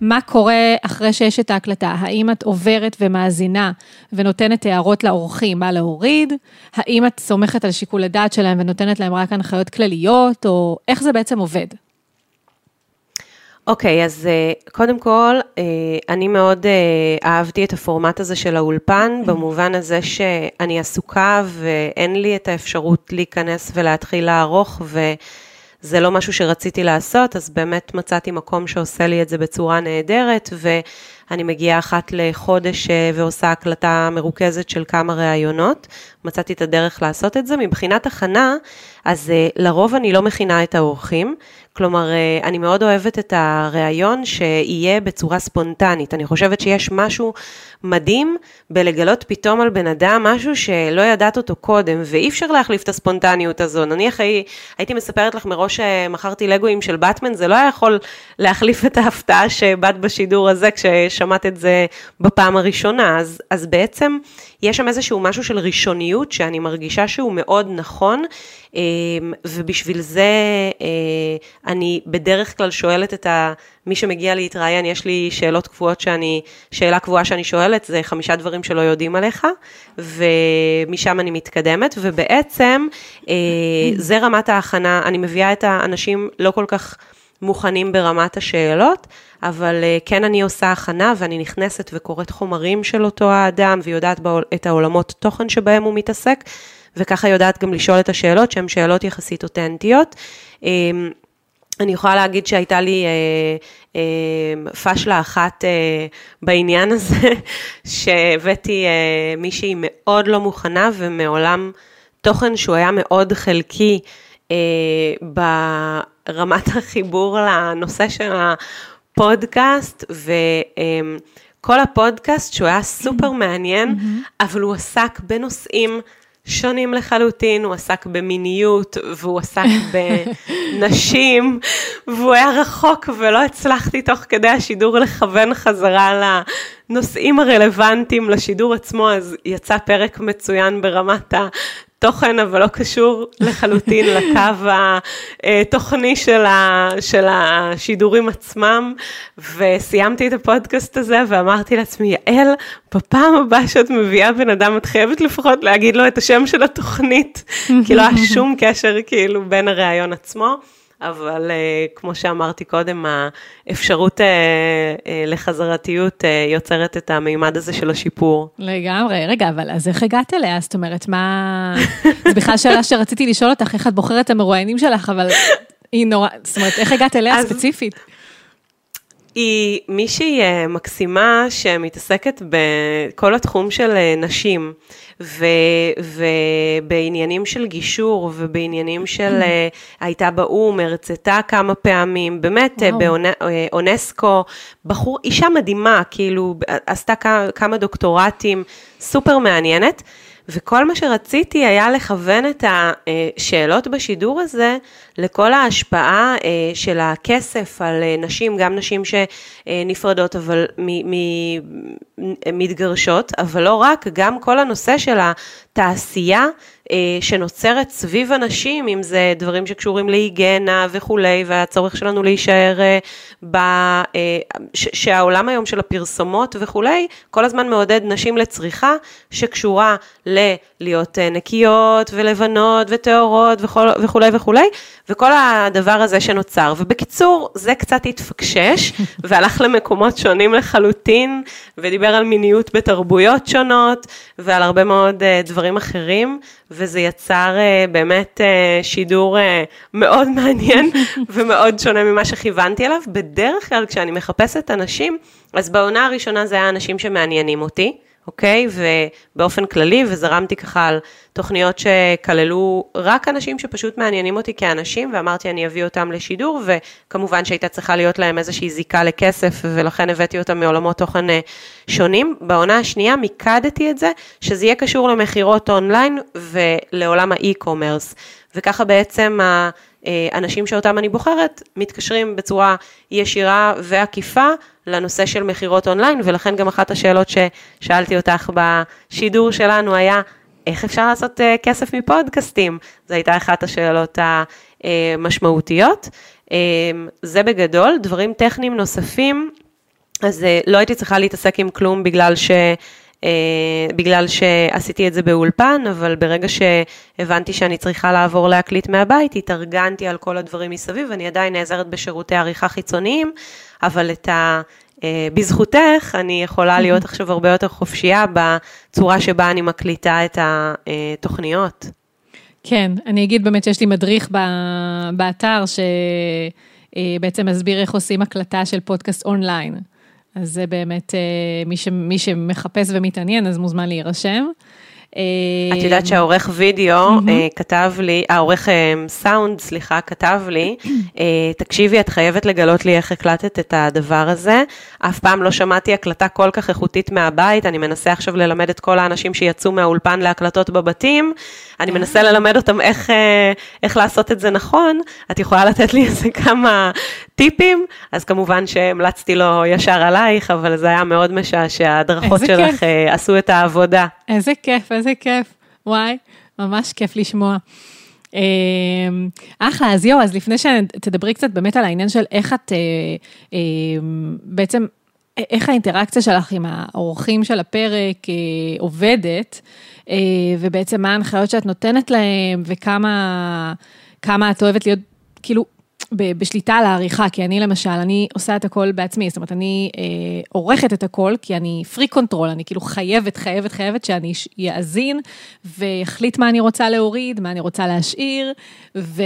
מה קורה אחרי שיש את ההקלטה? האם את עוברת ומאזינה ונותנת הערות לאורחים, מה להוריד? האם את סומכת על שיקול הדעת שלהם ונותנת להם רק הנחיות כלליות, או איך זה בעצם עובד? אוקיי, okay, אז uh, קודם כל, uh, אני מאוד uh, אהבתי את הפורמט הזה של האולפן, mm-hmm. במובן הזה שאני עסוקה ואין לי את האפשרות להיכנס ולהתחיל לערוך, ו... זה לא משהו שרציתי לעשות, אז באמת מצאתי מקום שעושה לי את זה בצורה נהדרת, ואני מגיעה אחת לחודש אה, ועושה הקלטה מרוכזת של כמה ראיונות. מצאתי את הדרך לעשות את זה. מבחינת הכנה, אז אה, לרוב אני לא מכינה את האורחים, כלומר, אה, אני מאוד אוהבת את הריאיון שיהיה בצורה ספונטנית. אני חושבת שיש משהו מדהים בלגלות פתאום על בן אדם משהו שלא ידעת אותו קודם, ואי אפשר להחליף את הספונטניות הזו. נניח הי, הייתי מספרת לך מראש שמכרתי לגויים של באטמן, זה לא היה יכול להחליף את ההפתעה שבאת בשידור הזה כששמעת את זה בפעם הראשונה. אז, אז בעצם יש שם איזשהו משהו של ראשוניות שאני מרגישה שהוא מאוד נכון, ובשביל זה אה, אני בדרך כלל שואלת את ה... מי שמגיע להתראיין, יש לי שאלות קבועות שאני, שאלה קבועה שאני שואלת, זה חמישה דברים שלא יודעים עליך, ומשם אני מתקדמת, ובעצם אה, זה רמת ההכנה, אני מביאה את האנשים לא כל כך... מוכנים ברמת השאלות, אבל אה, כן אני עושה הכנה ואני נכנסת וקוראת חומרים של אותו האדם ויודעת את העולמות תוכן שבהם הוא מתעסק, וככה יודעת גם לשאול את השאלות שהן שאלות יחסית אותנטיות. אמ, אני יכולה להגיד שהייתה לי אה, אה, פשלה אחת אה, בעניין הזה, שהבאתי מישהי מאוד לא מוכנה ומעולם תוכן שהוא היה מאוד חלקי ברמת החיבור לנושא של הפודקאסט, וכל הפודקאסט שהוא היה סופר מעניין, אבל הוא עסק בנושאים שונים לחלוטין, הוא עסק במיניות, והוא עסק בנשים, והוא היה רחוק ולא הצלחתי תוך כדי השידור לכוון חזרה לנושאים הרלוונטיים לשידור עצמו, אז יצא פרק מצוין ברמת תוכן, אבל לא קשור לחלוטין לקו התוכני של, ה, של השידורים עצמם. וסיימתי את הפודקאסט הזה ואמרתי לעצמי, יעל, בפעם הבאה שאת מביאה בן אדם, את חייבת לפחות להגיד לו את השם של התוכנית, כי לא היה שום קשר כאילו בין הראיון עצמו. אבל uh, כמו שאמרתי קודם, האפשרות uh, uh, לחזרתיות יוצרת את המימד הזה של השיפור. לגמרי, רגע, אבל אז איך הגעת אליה? זאת אומרת, מה... זו בכלל שאלה שרציתי לשאול אותך, איך את בוחרת את המרואיינים שלך, אבל היא נורא... זאת אומרת, איך הגעת אליה אז... ספציפית? היא מישהי מקסימה שמתעסקת בכל התחום של נשים. ו, ובעניינים של גישור ובעניינים של, uh, הייתה באו"ם, הרצתה כמה פעמים, באמת אה, באונסקו, בחור, אישה מדהימה, כאילו, עשתה כמה דוקטורטים, סופר מעניינת. וכל מה שרציתי היה לכוון את השאלות בשידור הזה לכל ההשפעה אה, של הכסף על אה, נשים, גם נשים שנפרדות, אבל מתגרשות, אבל לא רק, גם כל הנושא של התעשייה שנוצרת סביב אנשים, אם זה דברים שקשורים להיגנה וכולי, והצורך שלנו להישאר, ב, שהעולם היום של הפרסומות וכולי, כל הזמן מעודד נשים לצריכה שקשורה ללהיות נקיות ולבנות וטהורות וכולי וכולי, וכל הדבר הזה שנוצר. ובקיצור, זה קצת התפקשש, והלך למקומות שונים לחלוטין, ודיבר על מיניות בתרבויות שונות, ועל הרבה מאוד דברים אחרים, וזה יצר uh, באמת uh, שידור uh, מאוד מעניין ומאוד שונה ממה שכיוונתי אליו. בדרך כלל, כשאני מחפשת אנשים, אז בעונה הראשונה זה היה אנשים שמעניינים אותי. אוקיי? ובאופן כללי, וזרמתי ככה על תוכניות שכללו רק אנשים שפשוט מעניינים אותי כאנשים, ואמרתי אני אביא אותם לשידור, וכמובן שהייתה צריכה להיות להם איזושהי זיקה לכסף, ולכן הבאתי אותם מעולמות תוכן אה, שונים. בעונה השנייה מיקדתי את זה, שזה יהיה קשור למכירות אונליין ולעולם האי-קומרס. וככה בעצם האנשים שאותם אני בוחרת מתקשרים בצורה ישירה ועקיפה לנושא של מכירות אונליין, ולכן גם אחת השאלות ששאלתי אותך בשידור שלנו היה, איך אפשר לעשות uh, כסף מפודקאסטים? זו הייתה אחת השאלות המשמעותיות. Uh, זה בגדול, דברים טכניים נוספים, אז uh, לא הייתי צריכה להתעסק עם כלום בגלל ש... Uh, בגלל שעשיתי את זה באולפן, אבל ברגע שהבנתי שאני צריכה לעבור להקליט מהבית, התארגנתי על כל הדברים מסביב, אני עדיין נעזרת בשירותי עריכה חיצוניים, אבל את ה... אה, בזכותך אני יכולה להיות עכשיו הרבה יותר חופשייה בצורה שבה אני מקליטה את התוכניות. כן, אני אגיד באמת שיש לי מדריך באתר שבעצם אה, מסביר איך עושים הקלטה של פודקאסט אונליין. אז זה באמת, אה, מי, ש, מי שמחפש ומתעניין, אז מוזמן להירשם. את יודעת שהעורך וידאו אה, כתב לי, העורך אה, סאונד, סליחה, כתב לי, אה, תקשיבי, את חייבת לגלות לי איך הקלטת את הדבר הזה. אף פעם לא שמעתי הקלטה כל כך איכותית מהבית, אני מנסה עכשיו ללמד את כל האנשים שיצאו מהאולפן להקלטות בבתים, אני מנסה ללמד אותם איך, איך לעשות את זה נכון. את יכולה לתת לי איזה כמה טיפים? אז כמובן שהמלצתי לו ישר עלייך, אבל זה היה מאוד משעשע, ההדרכות שלך כיף. עשו את העבודה. איזה כיף, איזה כיף. וואי, ממש כיף לשמוע. אמ, אחלה, אז יואו, אז לפני שתדברי קצת באמת על העניין של איך את אה, אמ, בעצם, איך האינטראקציה שלך עם האורחים של הפרק אה, עובדת, אה, ובעצם מה ההנחיות שאת נותנת להם, וכמה כמה את אוהבת להיות, כאילו, בשליטה על העריכה, כי אני למשל, אני עושה את הכל בעצמי, זאת אומרת, אני אה, עורכת את הכל, כי אני freak control, אני כאילו חייבת, חייבת, חייבת שאני אאזין ויחליט מה אני רוצה להוריד, מה אני רוצה להשאיר, ו,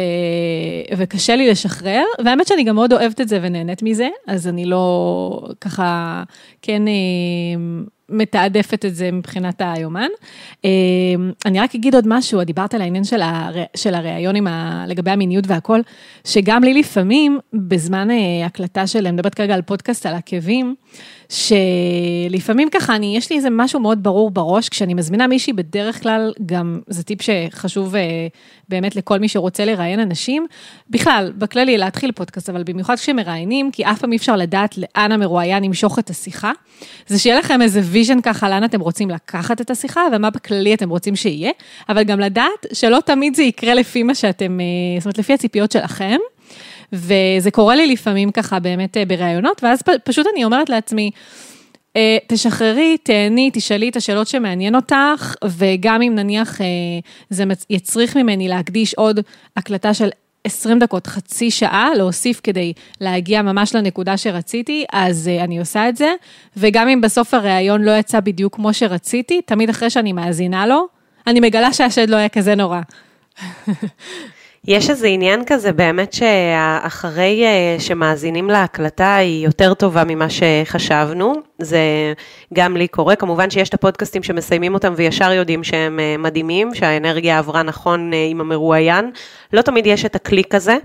וקשה לי לשחרר, והאמת שאני גם מאוד אוהבת את זה ונהנית מזה, אז אני לא ככה, כן... אה, מתעדפת את זה מבחינת היומן. אה, אני רק אגיד עוד משהו, את דיברת על העניין של, הר... של הראיון עם ה... לגבי המיניות והכל, שגם לי לפעמים, בזמן אה, הקלטה של, אני מדברת כרגע על פודקאסט על עקבים, שלפעמים ככה, אני, יש לי איזה משהו מאוד ברור בראש, כשאני מזמינה מישהי, בדרך כלל, גם, זה טיפ שחשוב אה, באמת לכל מי שרוצה לראיין אנשים, בכלל, בכללי, להתחיל פודקאסט, אבל במיוחד כשמראיינים, כי אף פעם אי אפשר לדעת לאן המרואיין ימשוך את השיחה, זה שיהיה לכם איזה vision ככה, לאן אתם רוצים לקחת את השיחה, ומה בכללי אתם רוצים שיהיה, אבל גם לדעת שלא תמיד זה יקרה לפי מה שאתם, אה, זאת אומרת, לפי הציפיות שלכם. וזה קורה לי לפעמים ככה באמת אה, בראיונות, ואז פשוט אני אומרת לעצמי, אה, תשחררי, תהני, תשאלי את השאלות שמעניין אותך, וגם אם נניח זה יצריך ממני להקדיש עוד הקלטה של 20 דקות, חצי שעה, להוסיף כדי להגיע ממש לנקודה שרציתי, אז אני עושה את זה. וגם אם בסוף הראיון לא יצא בדיוק כמו שרציתי, תמיד אחרי שאני מאזינה לו, אני מגלה שהשד לא היה כזה נורא. יש איזה עניין כזה באמת שאחרי אה, שמאזינים להקלטה היא יותר טובה ממה שחשבנו, זה גם לי קורה, כמובן שיש את הפודקאסטים שמסיימים אותם וישר יודעים שהם אה, מדהימים, שהאנרגיה עברה נכון אה, עם המרואיין, לא תמיד יש את הקליק הזה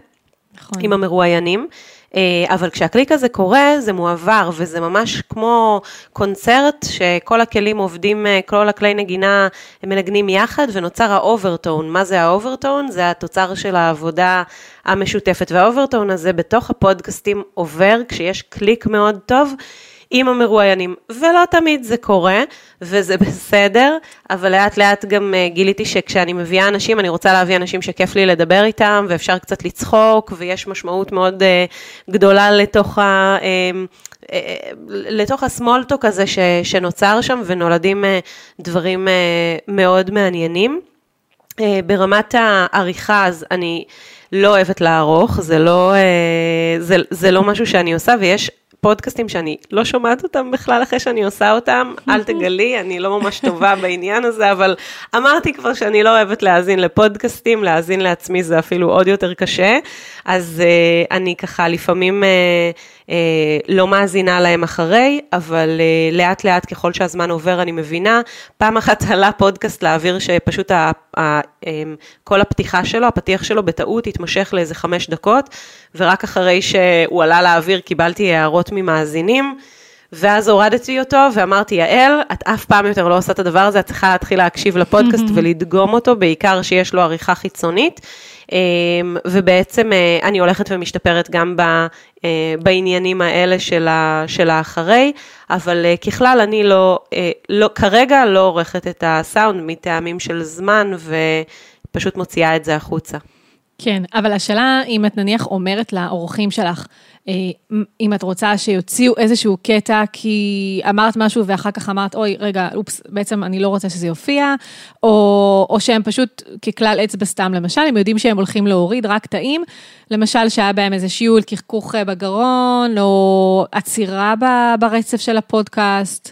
נכון. עם המרואיינים. אה, אבל כשהקליק הזה קורה, זה מועבר, וזה ממש כמו קונצרט, שכל הכלים עובדים, אה, כל הכלי נגינה הם מנגנים יחד, ונוצר ה overtone. מה זה ה overtone? זה התוצר של העבודה המשותפת, וה overtone הזה בתוך הפודקאסטים עובר כשיש קליק מאוד טוב. עם המרואיינים, ולא תמיד זה קורה, וזה בסדר, אבל לאט לאט גם אה, גיליתי שכשאני מביאה אנשים, אני רוצה להביא אנשים שכיף לי לדבר איתם, ואפשר קצת לצחוק, ויש משמעות מאוד אה, גדולה לתוך ה... אה, לתוך הסמולטוק הזה ש, שנוצר שם ונולדים דברים מאוד מעניינים. ברמת העריכה אז אני לא אוהבת לערוך, זה לא, זה, זה לא משהו שאני עושה ויש פודקאסטים שאני לא שומעת אותם בכלל אחרי שאני עושה אותם, אל תגלי, אני לא ממש טובה בעניין הזה, אבל אמרתי כבר שאני לא אוהבת להאזין לפודקאסטים, להאזין לעצמי זה אפילו עוד יותר קשה, אז uh, אני ככה לפעמים... Uh, אה, לא מאזינה להם אחרי, אבל אה, לאט לאט ככל שהזמן עובר אני מבינה. פעם אחת עלה פודקאסט לאוויר שפשוט ה, ה, אה, כל הפתיחה שלו, הפתיח שלו בטעות התמשך לאיזה חמש דקות, ורק אחרי שהוא עלה לאוויר קיבלתי הערות ממאזינים. ואז הורדתי אותו ואמרתי, יעל, את אף פעם יותר לא עושה את הדבר הזה, את צריכה להתחיל להקשיב לפודקאסט ולדגום אותו, בעיקר שיש לו עריכה חיצונית. אמ, ובעצם אה, אני הולכת ומשתפרת גם אה, בעניינים האלה של האחרי, אבל אה, ככלל אני לא, לא, כרגע לא עורכת את הסאונד מטעמים של זמן ופשוט מוציאה את זה החוצה. כן, אבל השאלה אם את נניח אומרת לאורחים שלך, אה, אם את רוצה שיוציאו איזשהו קטע, כי אמרת משהו ואחר כך אמרת, אוי, רגע, אופס, בעצם אני לא רוצה שזה יופיע, או, או שהם פשוט ככלל אצבע סתם, למשל, הם יודעים שהם הולכים להוריד רק תאים, למשל שהיה בהם איזה שיעול, קחקוך בגרון, או עצירה ברצף של הפודקאסט.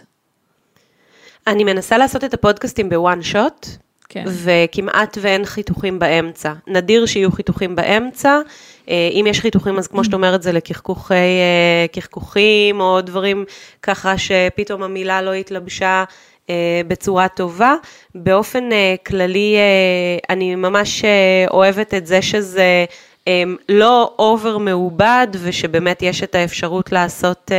אני מנסה לעשות את הפודקאסטים בוואן שוט. כן. וכמעט ואין חיתוכים באמצע. נדיר שיהיו חיתוכים באמצע, אה, אם יש חיתוכים, אז כמו שאת אומרת, זה לקחקוחים, אה, או דברים ככה שפתאום המילה לא התלבשה אה, בצורה טובה. באופן כללי, אני ממש אוהבת את זה שזה לא אובר מעובד, ושבאמת יש את האפשרות לעשות...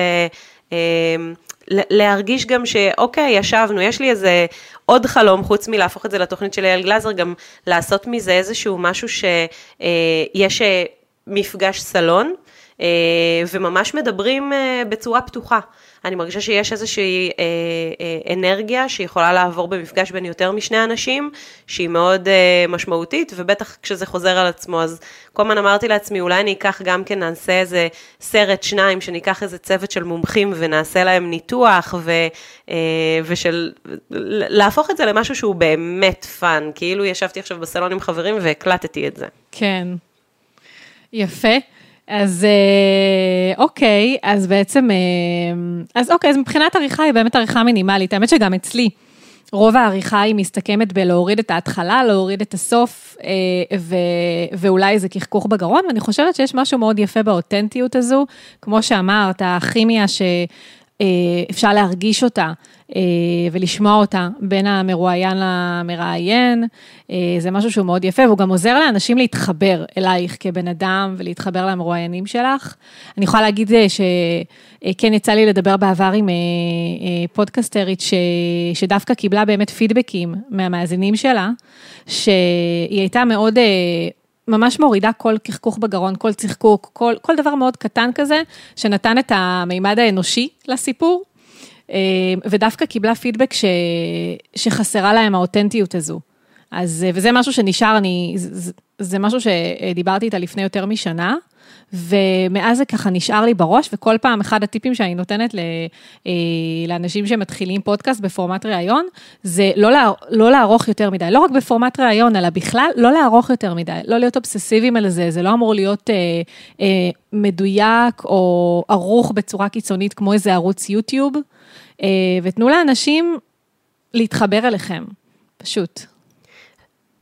להרגיש גם שאוקיי, ישבנו, יש לי איזה עוד חלום, חוץ מלהפוך את זה לתוכנית של אייל גלזר, גם לעשות מזה איזשהו משהו שיש מפגש סלון, אה, וממש מדברים אה, בצורה פתוחה. אני מרגישה שיש איזושהי אה, אנרגיה שיכולה לעבור במפגש בין יותר משני אנשים, שהיא מאוד משמעותית, ובטח כשזה חוזר על עצמו, אז כל הזמן אמרתי לעצמי, אולי אני אקח גם כן, נעשה איזה סרט, שניים, שניקח איזה צוות של מומחים ונעשה להם ניתוח, ו, ושל, להפוך את זה למשהו שהוא באמת fun, כאילו ישבתי עכשיו בסלון עם חברים והקלטתי את זה. כן. יפה. אז אה, אוקיי, אז בעצם, אה, אז אוקיי, אז מבחינת עריכה היא באמת עריכה מינימלית. האמת שגם אצלי, רוב העריכה היא מסתכמת בלהוריד את ההתחלה, להוריד את הסוף, אה, ו, ואולי איזה קחקוך בגרון, ואני חושבת שיש משהו מאוד יפה באותנטיות הזו, כמו שאמרת, הכימיה שאפשר להרגיש אותה ולשמוע אותה בין המרואיין למראיין, זה משהו שהוא מאוד יפה, והוא גם עוזר לאנשים להתחבר אלייך כבן אדם ולהתחבר למרואיינים שלך. אני יכולה להגיד שכן יצא לי לדבר בעבר עם פודקסטרית ש... שדווקא קיבלה באמת פידבקים מהמאזינים שלה, שהיא הייתה מאוד... ממש מורידה כל קחקוך בגרון, כל צחקוק, כל, כל דבר מאוד קטן כזה, שנתן את המימד האנושי לסיפור, אה, ודווקא קיבלה פידבק ש, שחסרה להם האותנטיות הזו. אז, אה, וזה משהו שנשאר, אני, זה, זה משהו שדיברתי איתה לפני יותר משנה, ומאז זה ככה נשאר לי בראש, וכל פעם אחד הטיפים שאני נותנת אה, לאנשים שמתחילים פודקאסט בפורמט ראיון, זה לא, לה, לא לערוך יותר מדי, לא רק בפורמט ראיון, אלא בכלל לא לערוך יותר מדי, לא להיות אובססיביים על זה, זה לא אמור להיות אה, אה, מדויק או ערוך בצורה קיצונית כמו איזה ערוץ יוטיוב, ותנו לאנשים להתחבר אליכם, פשוט.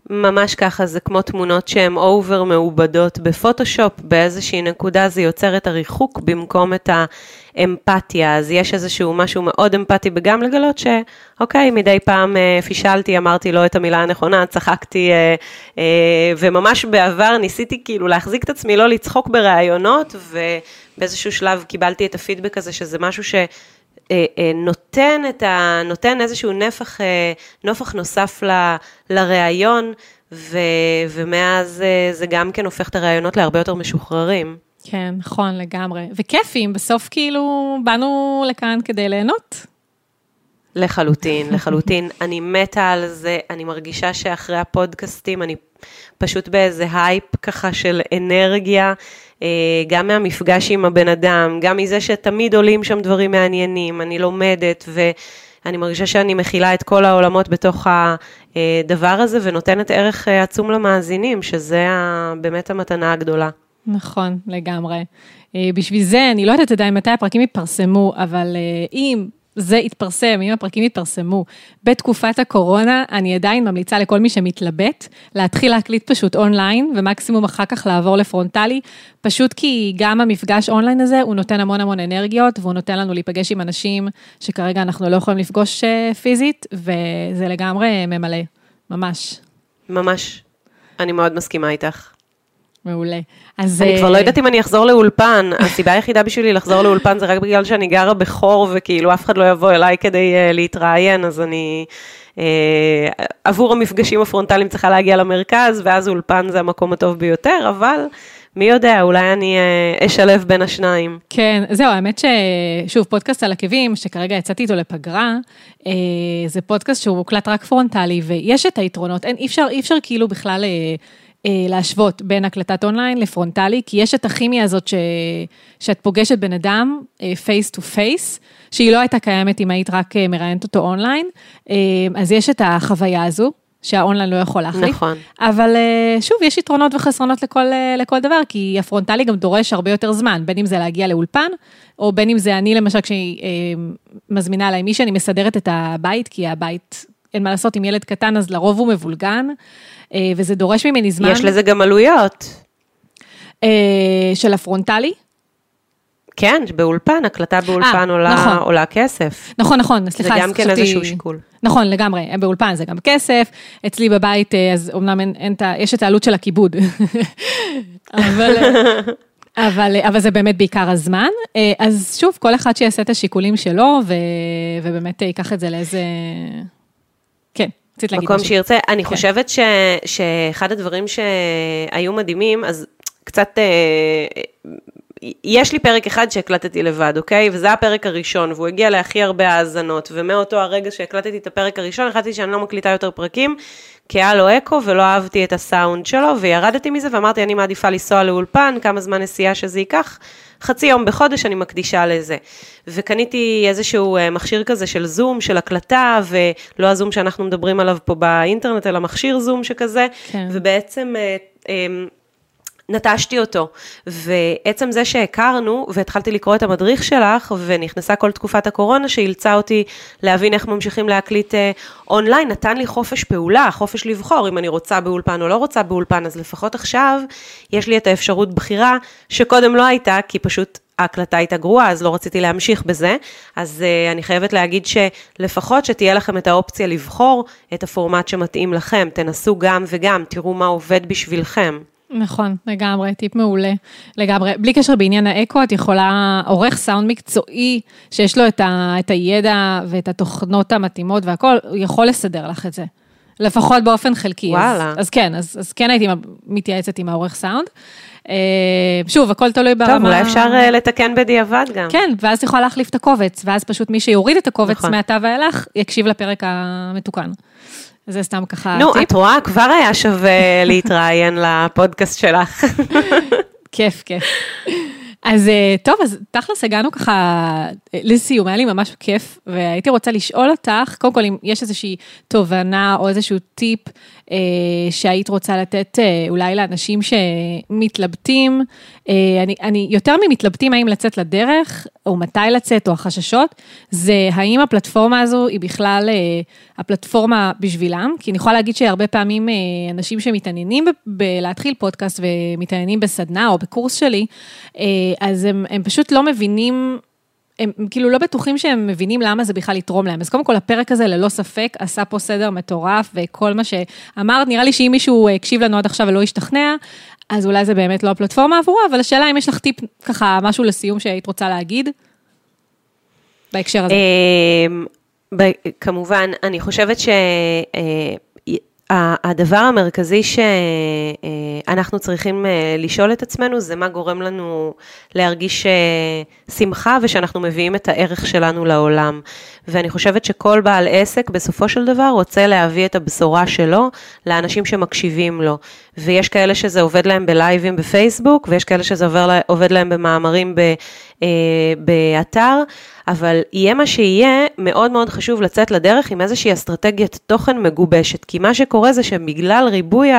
ממש ככה, זה כמו תמונות שהן over מעובדות בפוטושופ, באיזושהי נקודה זה יוצר את הריחוק במקום את האמפתיה, אז יש איזשהו משהו מאוד אמפתי וגם לגלות שאוקיי, מדי פעם אה, פישלתי, אמרתי לא את המילה הנכונה, צחקתי, אה, אה, וממש בעבר ניסיתי כאילו להחזיק את עצמי, לא לצחוק בראיונות, ובאיזשהו שלב קיבלתי את הפידבק הזה, שזה משהו ש... אה, אה, נותן, את ה, נותן איזשהו נפח, אה, נופח נוסף ל, לראיון, ו, ומאז זה גם כן הופך את הראיונות להרבה יותר משוחררים. כן, נכון, לגמרי. וכיפים, בסוף כאילו באנו לכאן כדי ליהנות. לחלוטין, לחלוטין. אני מתה על זה, אני מרגישה שאחרי הפודקאסטים אני פשוט באיזה הייפ ככה של אנרגיה. אה, גם מהמפגש עם הבן אדם, גם מזה שתמיד עולים שם דברים מעניינים, אני לומדת ואני מרגישה שאני מכילה את כל העולמות בתוך הדבר הזה ונותנת ערך אה, עצום למאזינים, שזה באמת המתנה הגדולה. נכון, לגמרי. אה, בשביל זה, אני לא יודעת עדיין מתי הפרקים יתפרסמו, אבל אם זה יתפרסם, אם הפרקים יתפרסמו בתקופת הקורונה, אני עדיין ממליצה לכל מי שמתלבט, להתחיל להקליט פשוט אונליין, ומקסימום אחר כך לעבור לפרונטלי, פשוט כי גם המפגש אונליין הזה, הוא נותן המון המון אנרגיות, והוא נותן לנו להיפגש עם אנשים שכרגע אנחנו לא יכולים לפגוש אה, פיזית, וזה לגמרי ממלא, ממש. ממש. אני מאוד מסכימה איתך. מעולה. אז... אני כבר לא אה, יודעת אם אני אחזור לאולפן, הסיבה היחידה בשבילי לחזור לאולפן זה רק בגלל שאני גרה בחור וכאילו אף אחד לא יבוא אליי כדי uh, להתראיין, אז אני אה, עבור המפגשים הפרונטליים צריכה להגיע למרכז, ואז אולפן זה המקום הטוב ביותר, אבל... מי יודע, אולי אני אשלב בין השניים. כן, זהו, האמת ששוב, פודקאסט על עקבים, שכרגע יצאתי איתו לפגרה, זה פודקאסט שהוא מוקלט רק פרונטלי, ויש את היתרונות, אין, אי אפשר, אי אפשר כאילו בכלל אה, להשוות בין הקלטת אונליין לפרונטלי, כי יש את הכימיה הזאת ש... שאת פוגשת בן אדם face to face, שהיא לא הייתה קיימת אם היית רק אה, מראיינת אותו אונליין, אה, אז יש את החוויה הזו. שהאונליין לא יכול להחליף. נכון. אבל שוב, יש יתרונות וחסרונות לכל, לכל דבר, כי הפרונטלי גם דורש הרבה יותר זמן, בין אם זה להגיע לאולפן, או בין אם זה אני למשל, כשאני מזמינה עליי מישהי, אני מסדרת את הבית, כי הבית, אין מה לעשות, עם ילד קטן, אז לרוב הוא מבולגן. אה, וזה דורש ממני זמן. יש לזה גם עלויות. אה, של הפרונטלי? כן, באולפן, הקלטה באולפן 아, עולה, נכון. עולה כסף. נכון, נכון, סליחה, זה גם כן חשבתי... איזשהו שיקול. נכון, לגמרי, באולפן זה גם כסף, אצלי בבית, אה, אז אומנם אין, אין, אין, יש את העלות של הכיבוד, אבל, אבל, אבל זה באמת בעיקר הזמן. אז שוב, כל אחד שיעשה את השיקולים שלו, ו, ובאמת ייקח את זה לאיזה... כן. רצית להגיד. מקום שירצה. אני כן. חושבת ש, שאחד הדברים שהיו מדהימים, אז קצת, אה, יש לי פרק אחד שהקלטתי לבד, אוקיי? וזה הפרק הראשון, והוא הגיע להכי הרבה האזנות, ומאותו הרגע שהקלטתי את הפרק הראשון, החלטתי שאני לא מקליטה יותר פרקים, כי היה לו אקו ולא אהבתי את הסאונד שלו, וירדתי מזה ואמרתי, אני מעדיפה לנסוע לאולפן, כמה זמן נסיעה שזה ייקח. חצי יום בחודש אני מקדישה לזה. וקניתי איזשהו אה, מכשיר כזה של זום, של הקלטה, ולא הזום שאנחנו מדברים עליו פה באינטרנט, אלא מכשיר זום שכזה, כן. ובעצם... נטשתי אותו. ועצם זה שהכרנו, והתחלתי לקרוא את המדריך שלך, ונכנסה כל תקופת הקורונה, שאילצה אותי להבין איך ממשיכים להקליט אה, אונליין, נתן לי חופש פעולה, חופש לבחור, אם אני רוצה באולפן או לא רוצה באולפן, אז לפחות עכשיו יש לי את האפשרות בחירה, שקודם לא הייתה, כי פשוט ההקלטה הייתה גרועה, אז לא רציתי להמשיך בזה. אז uh, אני חייבת להגיד שלפחות שתהיה לכם את האופציה לבחור את הפורמט שמתאים לכם. תנסו גם וגם, תראו מה עובד בשבילכם. נכון, לגמרי, טיפ מעולה, לגמרי. בלי קשר בעניין האקו, את יכולה, עורך סאונד מקצועי, שיש לו את, ה, את הידע ואת התוכנות המתאימות והכול, הוא יכול לסדר לך את זה. לפחות באופן חלקי. וואלה. אז, אז כן, אז, אז כן הייתי מתייעצת עם העורך סאונד. אה, שוב, הכל תלוי ברמה... טוב, אולי אפשר אה, לתקן בדיעבד גם. כן, ואז יכולה להחליף את הקובץ, ואז פשוט מי שיוריד את הקובץ נכון. מעתה ואילך, יקשיב לפרק המתוקן. זה סתם ככה נו, טיפ. את רואה, כבר היה שווה להתראיין לפודקאסט שלך. כיף, כיף. אז אה, טוב, אז תכלס הגענו ככה לסיום, היה לי ממש כיף, והייתי רוצה לשאול אותך, קודם כל אם יש איזושהי תובנה או איזשהו טיפ אה, שהיית רוצה לתת אה, אולי לאנשים שמתלבטים, אה, אני, אני יותר ממתלבטים האם לצאת לדרך, או מתי לצאת, או החששות, זה האם הפלטפורמה הזו היא בכלל הפלטפורמה בשבילם, כי אני יכולה להגיד שהרבה פעמים אנשים שמתעניינים בלהתחיל פודקאסט ומתעניינים בסדנה או בקורס שלי, אז הם, הם פשוט לא מבינים הם כאילו לא בטוחים שהם מבינים למה זה בכלל יתרום להם. אז קודם כל, הפרק הזה ללא ספק עשה פה סדר מטורף, וכל מה שאמרת, נראה לי שאם מישהו הקשיב לנו עד עכשיו ולא השתכנע, אז אולי זה באמת לא הפלטפורמה עבורו, אבל השאלה אם יש לך טיפ, ככה, משהו לסיום שהיית רוצה להגיד, בהקשר הזה. אמ, כמובן, אני חושבת ש... אה, הדבר המרכזי שאנחנו צריכים אה, לשאול את עצמנו זה מה גורם לנו להרגיש אה, שמחה ושאנחנו מביאים את הערך שלנו לעולם. ואני חושבת שכל בעל עסק בסופו של דבר רוצה להביא את הבשורה שלו לאנשים שמקשיבים לו. ויש כאלה שזה עובד להם בלייבים בפייסבוק, ויש כאלה שזה עובד להם במאמרים ב, אה, באתר, אבל יהיה מה שיהיה, מאוד מאוד חשוב לצאת לדרך עם איזושהי אסטרטגיית תוכן מגובשת, כי מה שקורה זה שבגלל ריבוי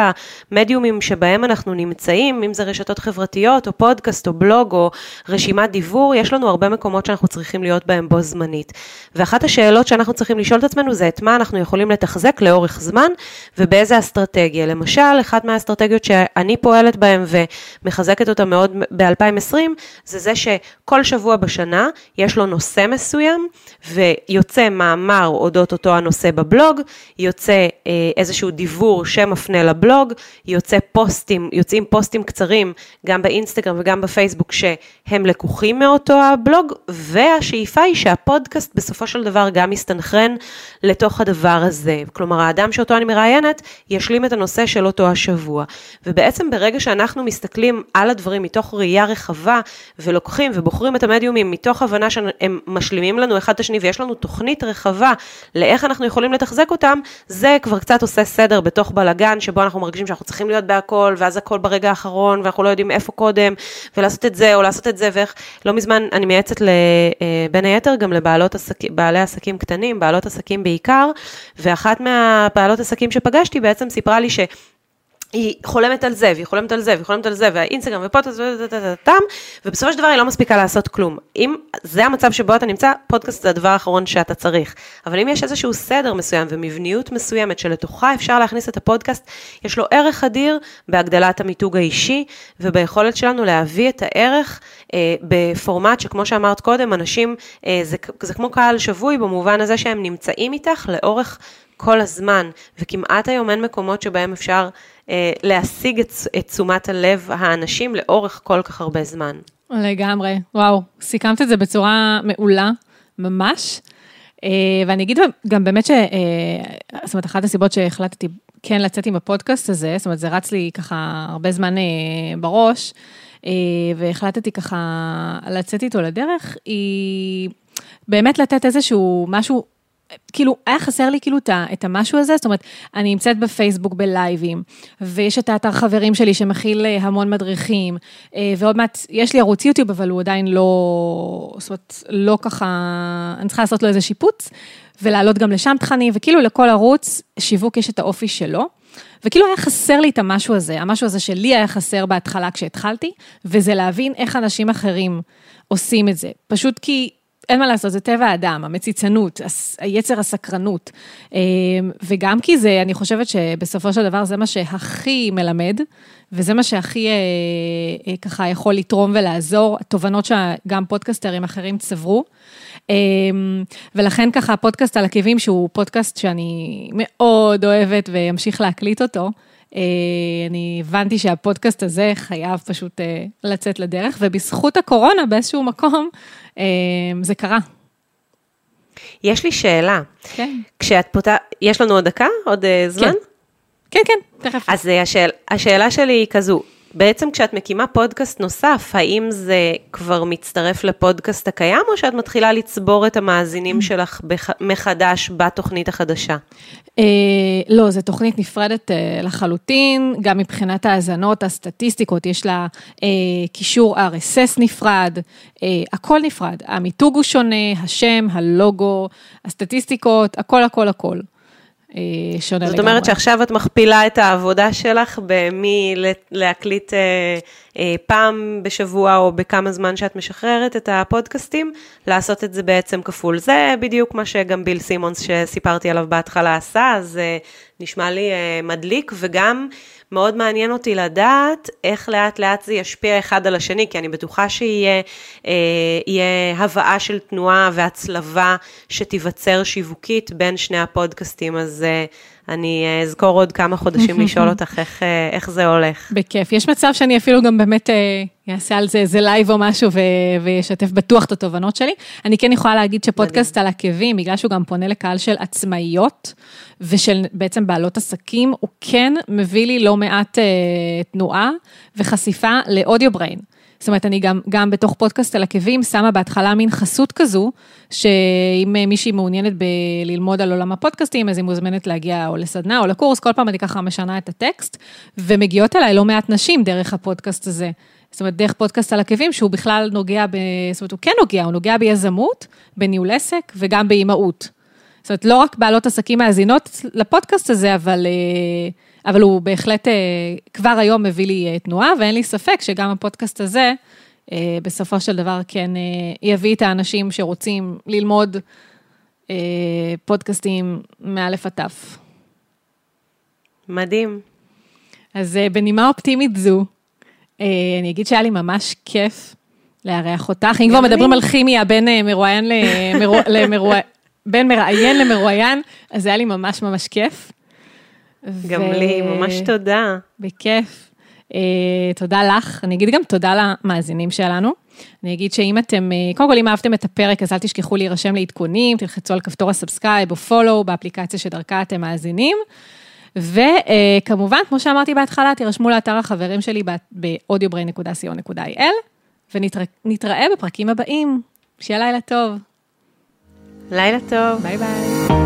המדיומים שבהם אנחנו נמצאים, אם זה רשתות חברתיות, או פודקאסט, או בלוג, או רשימת דיבור, יש לנו הרבה מקומות שאנחנו צריכים להיות בהם בו זמנית. ואחת השאלות שאנחנו צריכים לשאול את עצמנו זה את מה אנחנו יכולים לתחזק לאורך זמן, ובאיזה אסטרטגיה. למשל, אחת מהאסטרטגיות שאני פועלת בהן ומחזקת אותה מאוד ב-2020, זה זה שכל שבוע בשנה יש לו נושא מסוים, ויוצא מאמר אודות אותו הנושא בבלוג, יוצא אה, איזשהו דיבור שמפנה לבלוג, יוצא פוסטים, יוצאים פוסטים קצרים גם באינסטגרם וגם בפייסבוק שהם לקוחים מאותו הבלוג, והשאיפה היא שהפודקאסט בסופו של דבר גם יסתנכרן לתוך הדבר הזה. כלומר, האדם שאותו אני מראיינת ישלים את הנושא של אותו השבוע. ובעצם ברגע שאנחנו מסתכלים על הדברים מתוך ראייה רחבה ולוקחים ובוחרים את המדיומים מתוך הבנה שהם משלימים לנו אחד את השני ויש לנו תוכנית רחבה לאיך אנחנו יכולים לתחזק אותם, זה כבר קצת עושה סדר בתוך בלגן שבו אנחנו מרגישים שאנחנו צריכים להיות בהכל ואז הכל ברגע האחרון ואנחנו לא יודעים איפה קודם ולעשות את זה או לעשות את זה ואיך, לא מזמן אני מייעצת אה, בין היתר גם לבעלות עסקים, בעלי עסקים קטנים, בעלות עסקים בעיקר, ואחת מהבעלות עסקים שפגשתי בעצם סיפרה לי ש... היא חולמת על זה, והיא חולמת על זה, והיא חולמת על זה, והאינסטגרם ופודקאסט ובסופו של דבר היא לא מספיקה לעשות כלום. אם זה המצב שבו אתה נמצא, פודקאסט זה הדבר האחרון שאתה צריך. אבל אם יש איזשהו סדר מסוים ומבניות מסוימת שלתוכה אפשר להכניס את הפודקאסט, יש לו ערך אדיר בהגדלת המיתוג האישי, וביכולת שלנו להביא את הערך אה, בפורמט שכמו שאמרת קודם, אנשים, אה, זה, זה כמו קהל שבוי במובן הזה שהם נמצאים איתך לאורך כל הזמן, וכמעט היום אין מקומות שבהם אפשר אה, להשיג את, את תשומת הלב האנשים לאורך כל כך הרבה זמן. לגמרי, וואו, סיכמת את זה בצורה מעולה, ממש. אה, ואני אגיד גם באמת ש... אה, זאת אומרת, אחת הסיבות שהחלטתי כן לצאת עם הפודקאסט הזה, זאת אומרת, זה רץ לי ככה הרבה זמן אה, בראש, אה, והחלטתי ככה לצאת איתו לדרך, היא באמת לתת איזשהו משהו כאילו, היה חסר לי כאילו את המשהו הזה, זאת אומרת, אני נמצאת בפייסבוק בלייבים, ויש את האתר חברים שלי שמכיל אה, המון מדריכים, אה, ועוד מעט, יש לי ערוץ יוטיוב, אבל הוא עדיין לא, זאת אומרת, לא ככה, אני צריכה לעשות לו איזה שיפוץ, ולהעלות גם לשם תכנים, וכאילו לכל ערוץ שיווק יש את האופי שלו. וכאילו היה חסר לי את המשהו הזה, המשהו הזה שלי היה חסר בהתחלה כשהתחלתי, וזה להבין איך אנשים אחרים עושים את זה. פשוט כי אין מה לעשות, זה טבע האדם, המציצנות, היצר הסקרנות. אה, וגם כי זה, אני חושבת שבסופו של דבר זה מה שהכי מלמד, וזה מה שהכי אה, ככה יכול לתרום ולעזור, תובנות שגם פודקסטרים אחרים צברו. ולכן ככה הפודקאסט על עקבים, שהוא פודקאסט שאני מאוד אוהבת ואמשיך להקליט אותו, אני הבנתי שהפודקאסט הזה חייב פשוט לצאת לדרך, ובזכות הקורונה באיזשהו מקום, אמ, זה קרה. יש לי שאלה. כן. כשאת פותחת, יש לנו עוד דקה? עוד אה, זמן? כן, כן, כן תכף. אז אה, השאל, השאלה שלי היא כזו, בעצם כשאת מקימה פודקאסט נוסף, האם זה כבר מצטרף לפודקאסט הקיים, או שאת מתחילה לצבור את המאזינים שלך מחדש בתוכנית החדשה? אה, לא, זו תוכנית נפרדת אה, לחלוטין, גם מבחינת האזנות, הסטטיסטיקות, יש לה אה, קישור RSS נפרד, הכל נפרד, המיתוג הוא שונה, השם, הלוגו, הסטטיסטיקות, הכל, הכל, הכל. אה, שונה לגמרי. זאת אומרת שעכשיו את מכפילה את העבודה שלך במי להקליט אה, אה, פעם בשבוע או בכמה זמן שאת משחררת את הפודקאסטים, לעשות את זה בעצם כפול. זה בדיוק מה שגם ביל סימונס שסיפרתי עליו בהתחלה עשה, אז נשמע לי מדליק וגם... מאוד מעניין אותי לדעת איך לאט לאט זה ישפיע אחד על השני, כי אני בטוחה שיהיה אה, הבאה של תנועה והצלבה שתיווצר שיווקית בין שני הפודקאסטים, אז אה, אני אה, אזכור עוד כמה חודשים לשאול אותך איך, אה, איך זה הולך. בכיף. יש מצב שאני אפילו גם באמת אעשה על זה איזה לייב או משהו וישתף בטוח את התובנות שלי. אני כן יכולה להגיד שפודקאסט על עקבים, בגלל שהוא גם פונה לקהל של עצמאיות ושל בעצם בעלות עסקים, הוא כן מביא לי לא מעט אה, תנועה וחשיפה לאודיו בריין. זאת אומרת, אני גם, גם בתוך פודקאסט על עקבים שמה בהתחלה מין חסות כזו, שאם מישהי מעוניינת ללמוד על עולם הפודקאסטים, אז היא מוזמנת להגיע או לסדנה או לקורס, כל פעם אני ככה משנה את הטקסט, ומגיעות אליי לא מעט נשים דרך הפודקאסט הזה. זאת אומרת, דרך פודקאסט על עקבים, שהוא בכלל נוגע ב... זאת אומרת, הוא כן נוגע, הוא נוגע ביזמות, בניהול עסק וגם באימהות. זאת אומרת, לא רק בעלות עסקים מאזינות לפודקאסט הזה, אבל... אבל הוא בהחלט אה, כבר היום מביא לי אה, תנועה, ואין לי ספק שגם הפודקאסט הזה, אה, בסופו של דבר כן יביא את האנשים שרוצים ללמוד פודקאסטים מאלף עד תף. מדהים. אז בנימה אופטימית זו, אני אגיד שהיה לי ממש כיף לארח אותך. אם כבר מדברים על כימיה בין מרואיין למרואיין, בין מראיין למרואיין, אז היה לי ממש ממש כיף. גם ו... לי, ממש תודה. בכיף. אה, תודה לך, אני אגיד גם תודה למאזינים שלנו. אני אגיד שאם אתם, אה, קודם כל אם אהבתם את הפרק, אז אל תשכחו להירשם לעדכונים, תלחצו על כפתור ה subscribe או follow באפליקציה שדרכה אתם מאזינים. וכמובן, כמו שאמרתי בהתחלה, תירשמו לאתר החברים שלי ב-audiobrain.co.il, ונתראה בפרקים הבאים. שיהיה לילה טוב. לילה טוב. ביי ביי.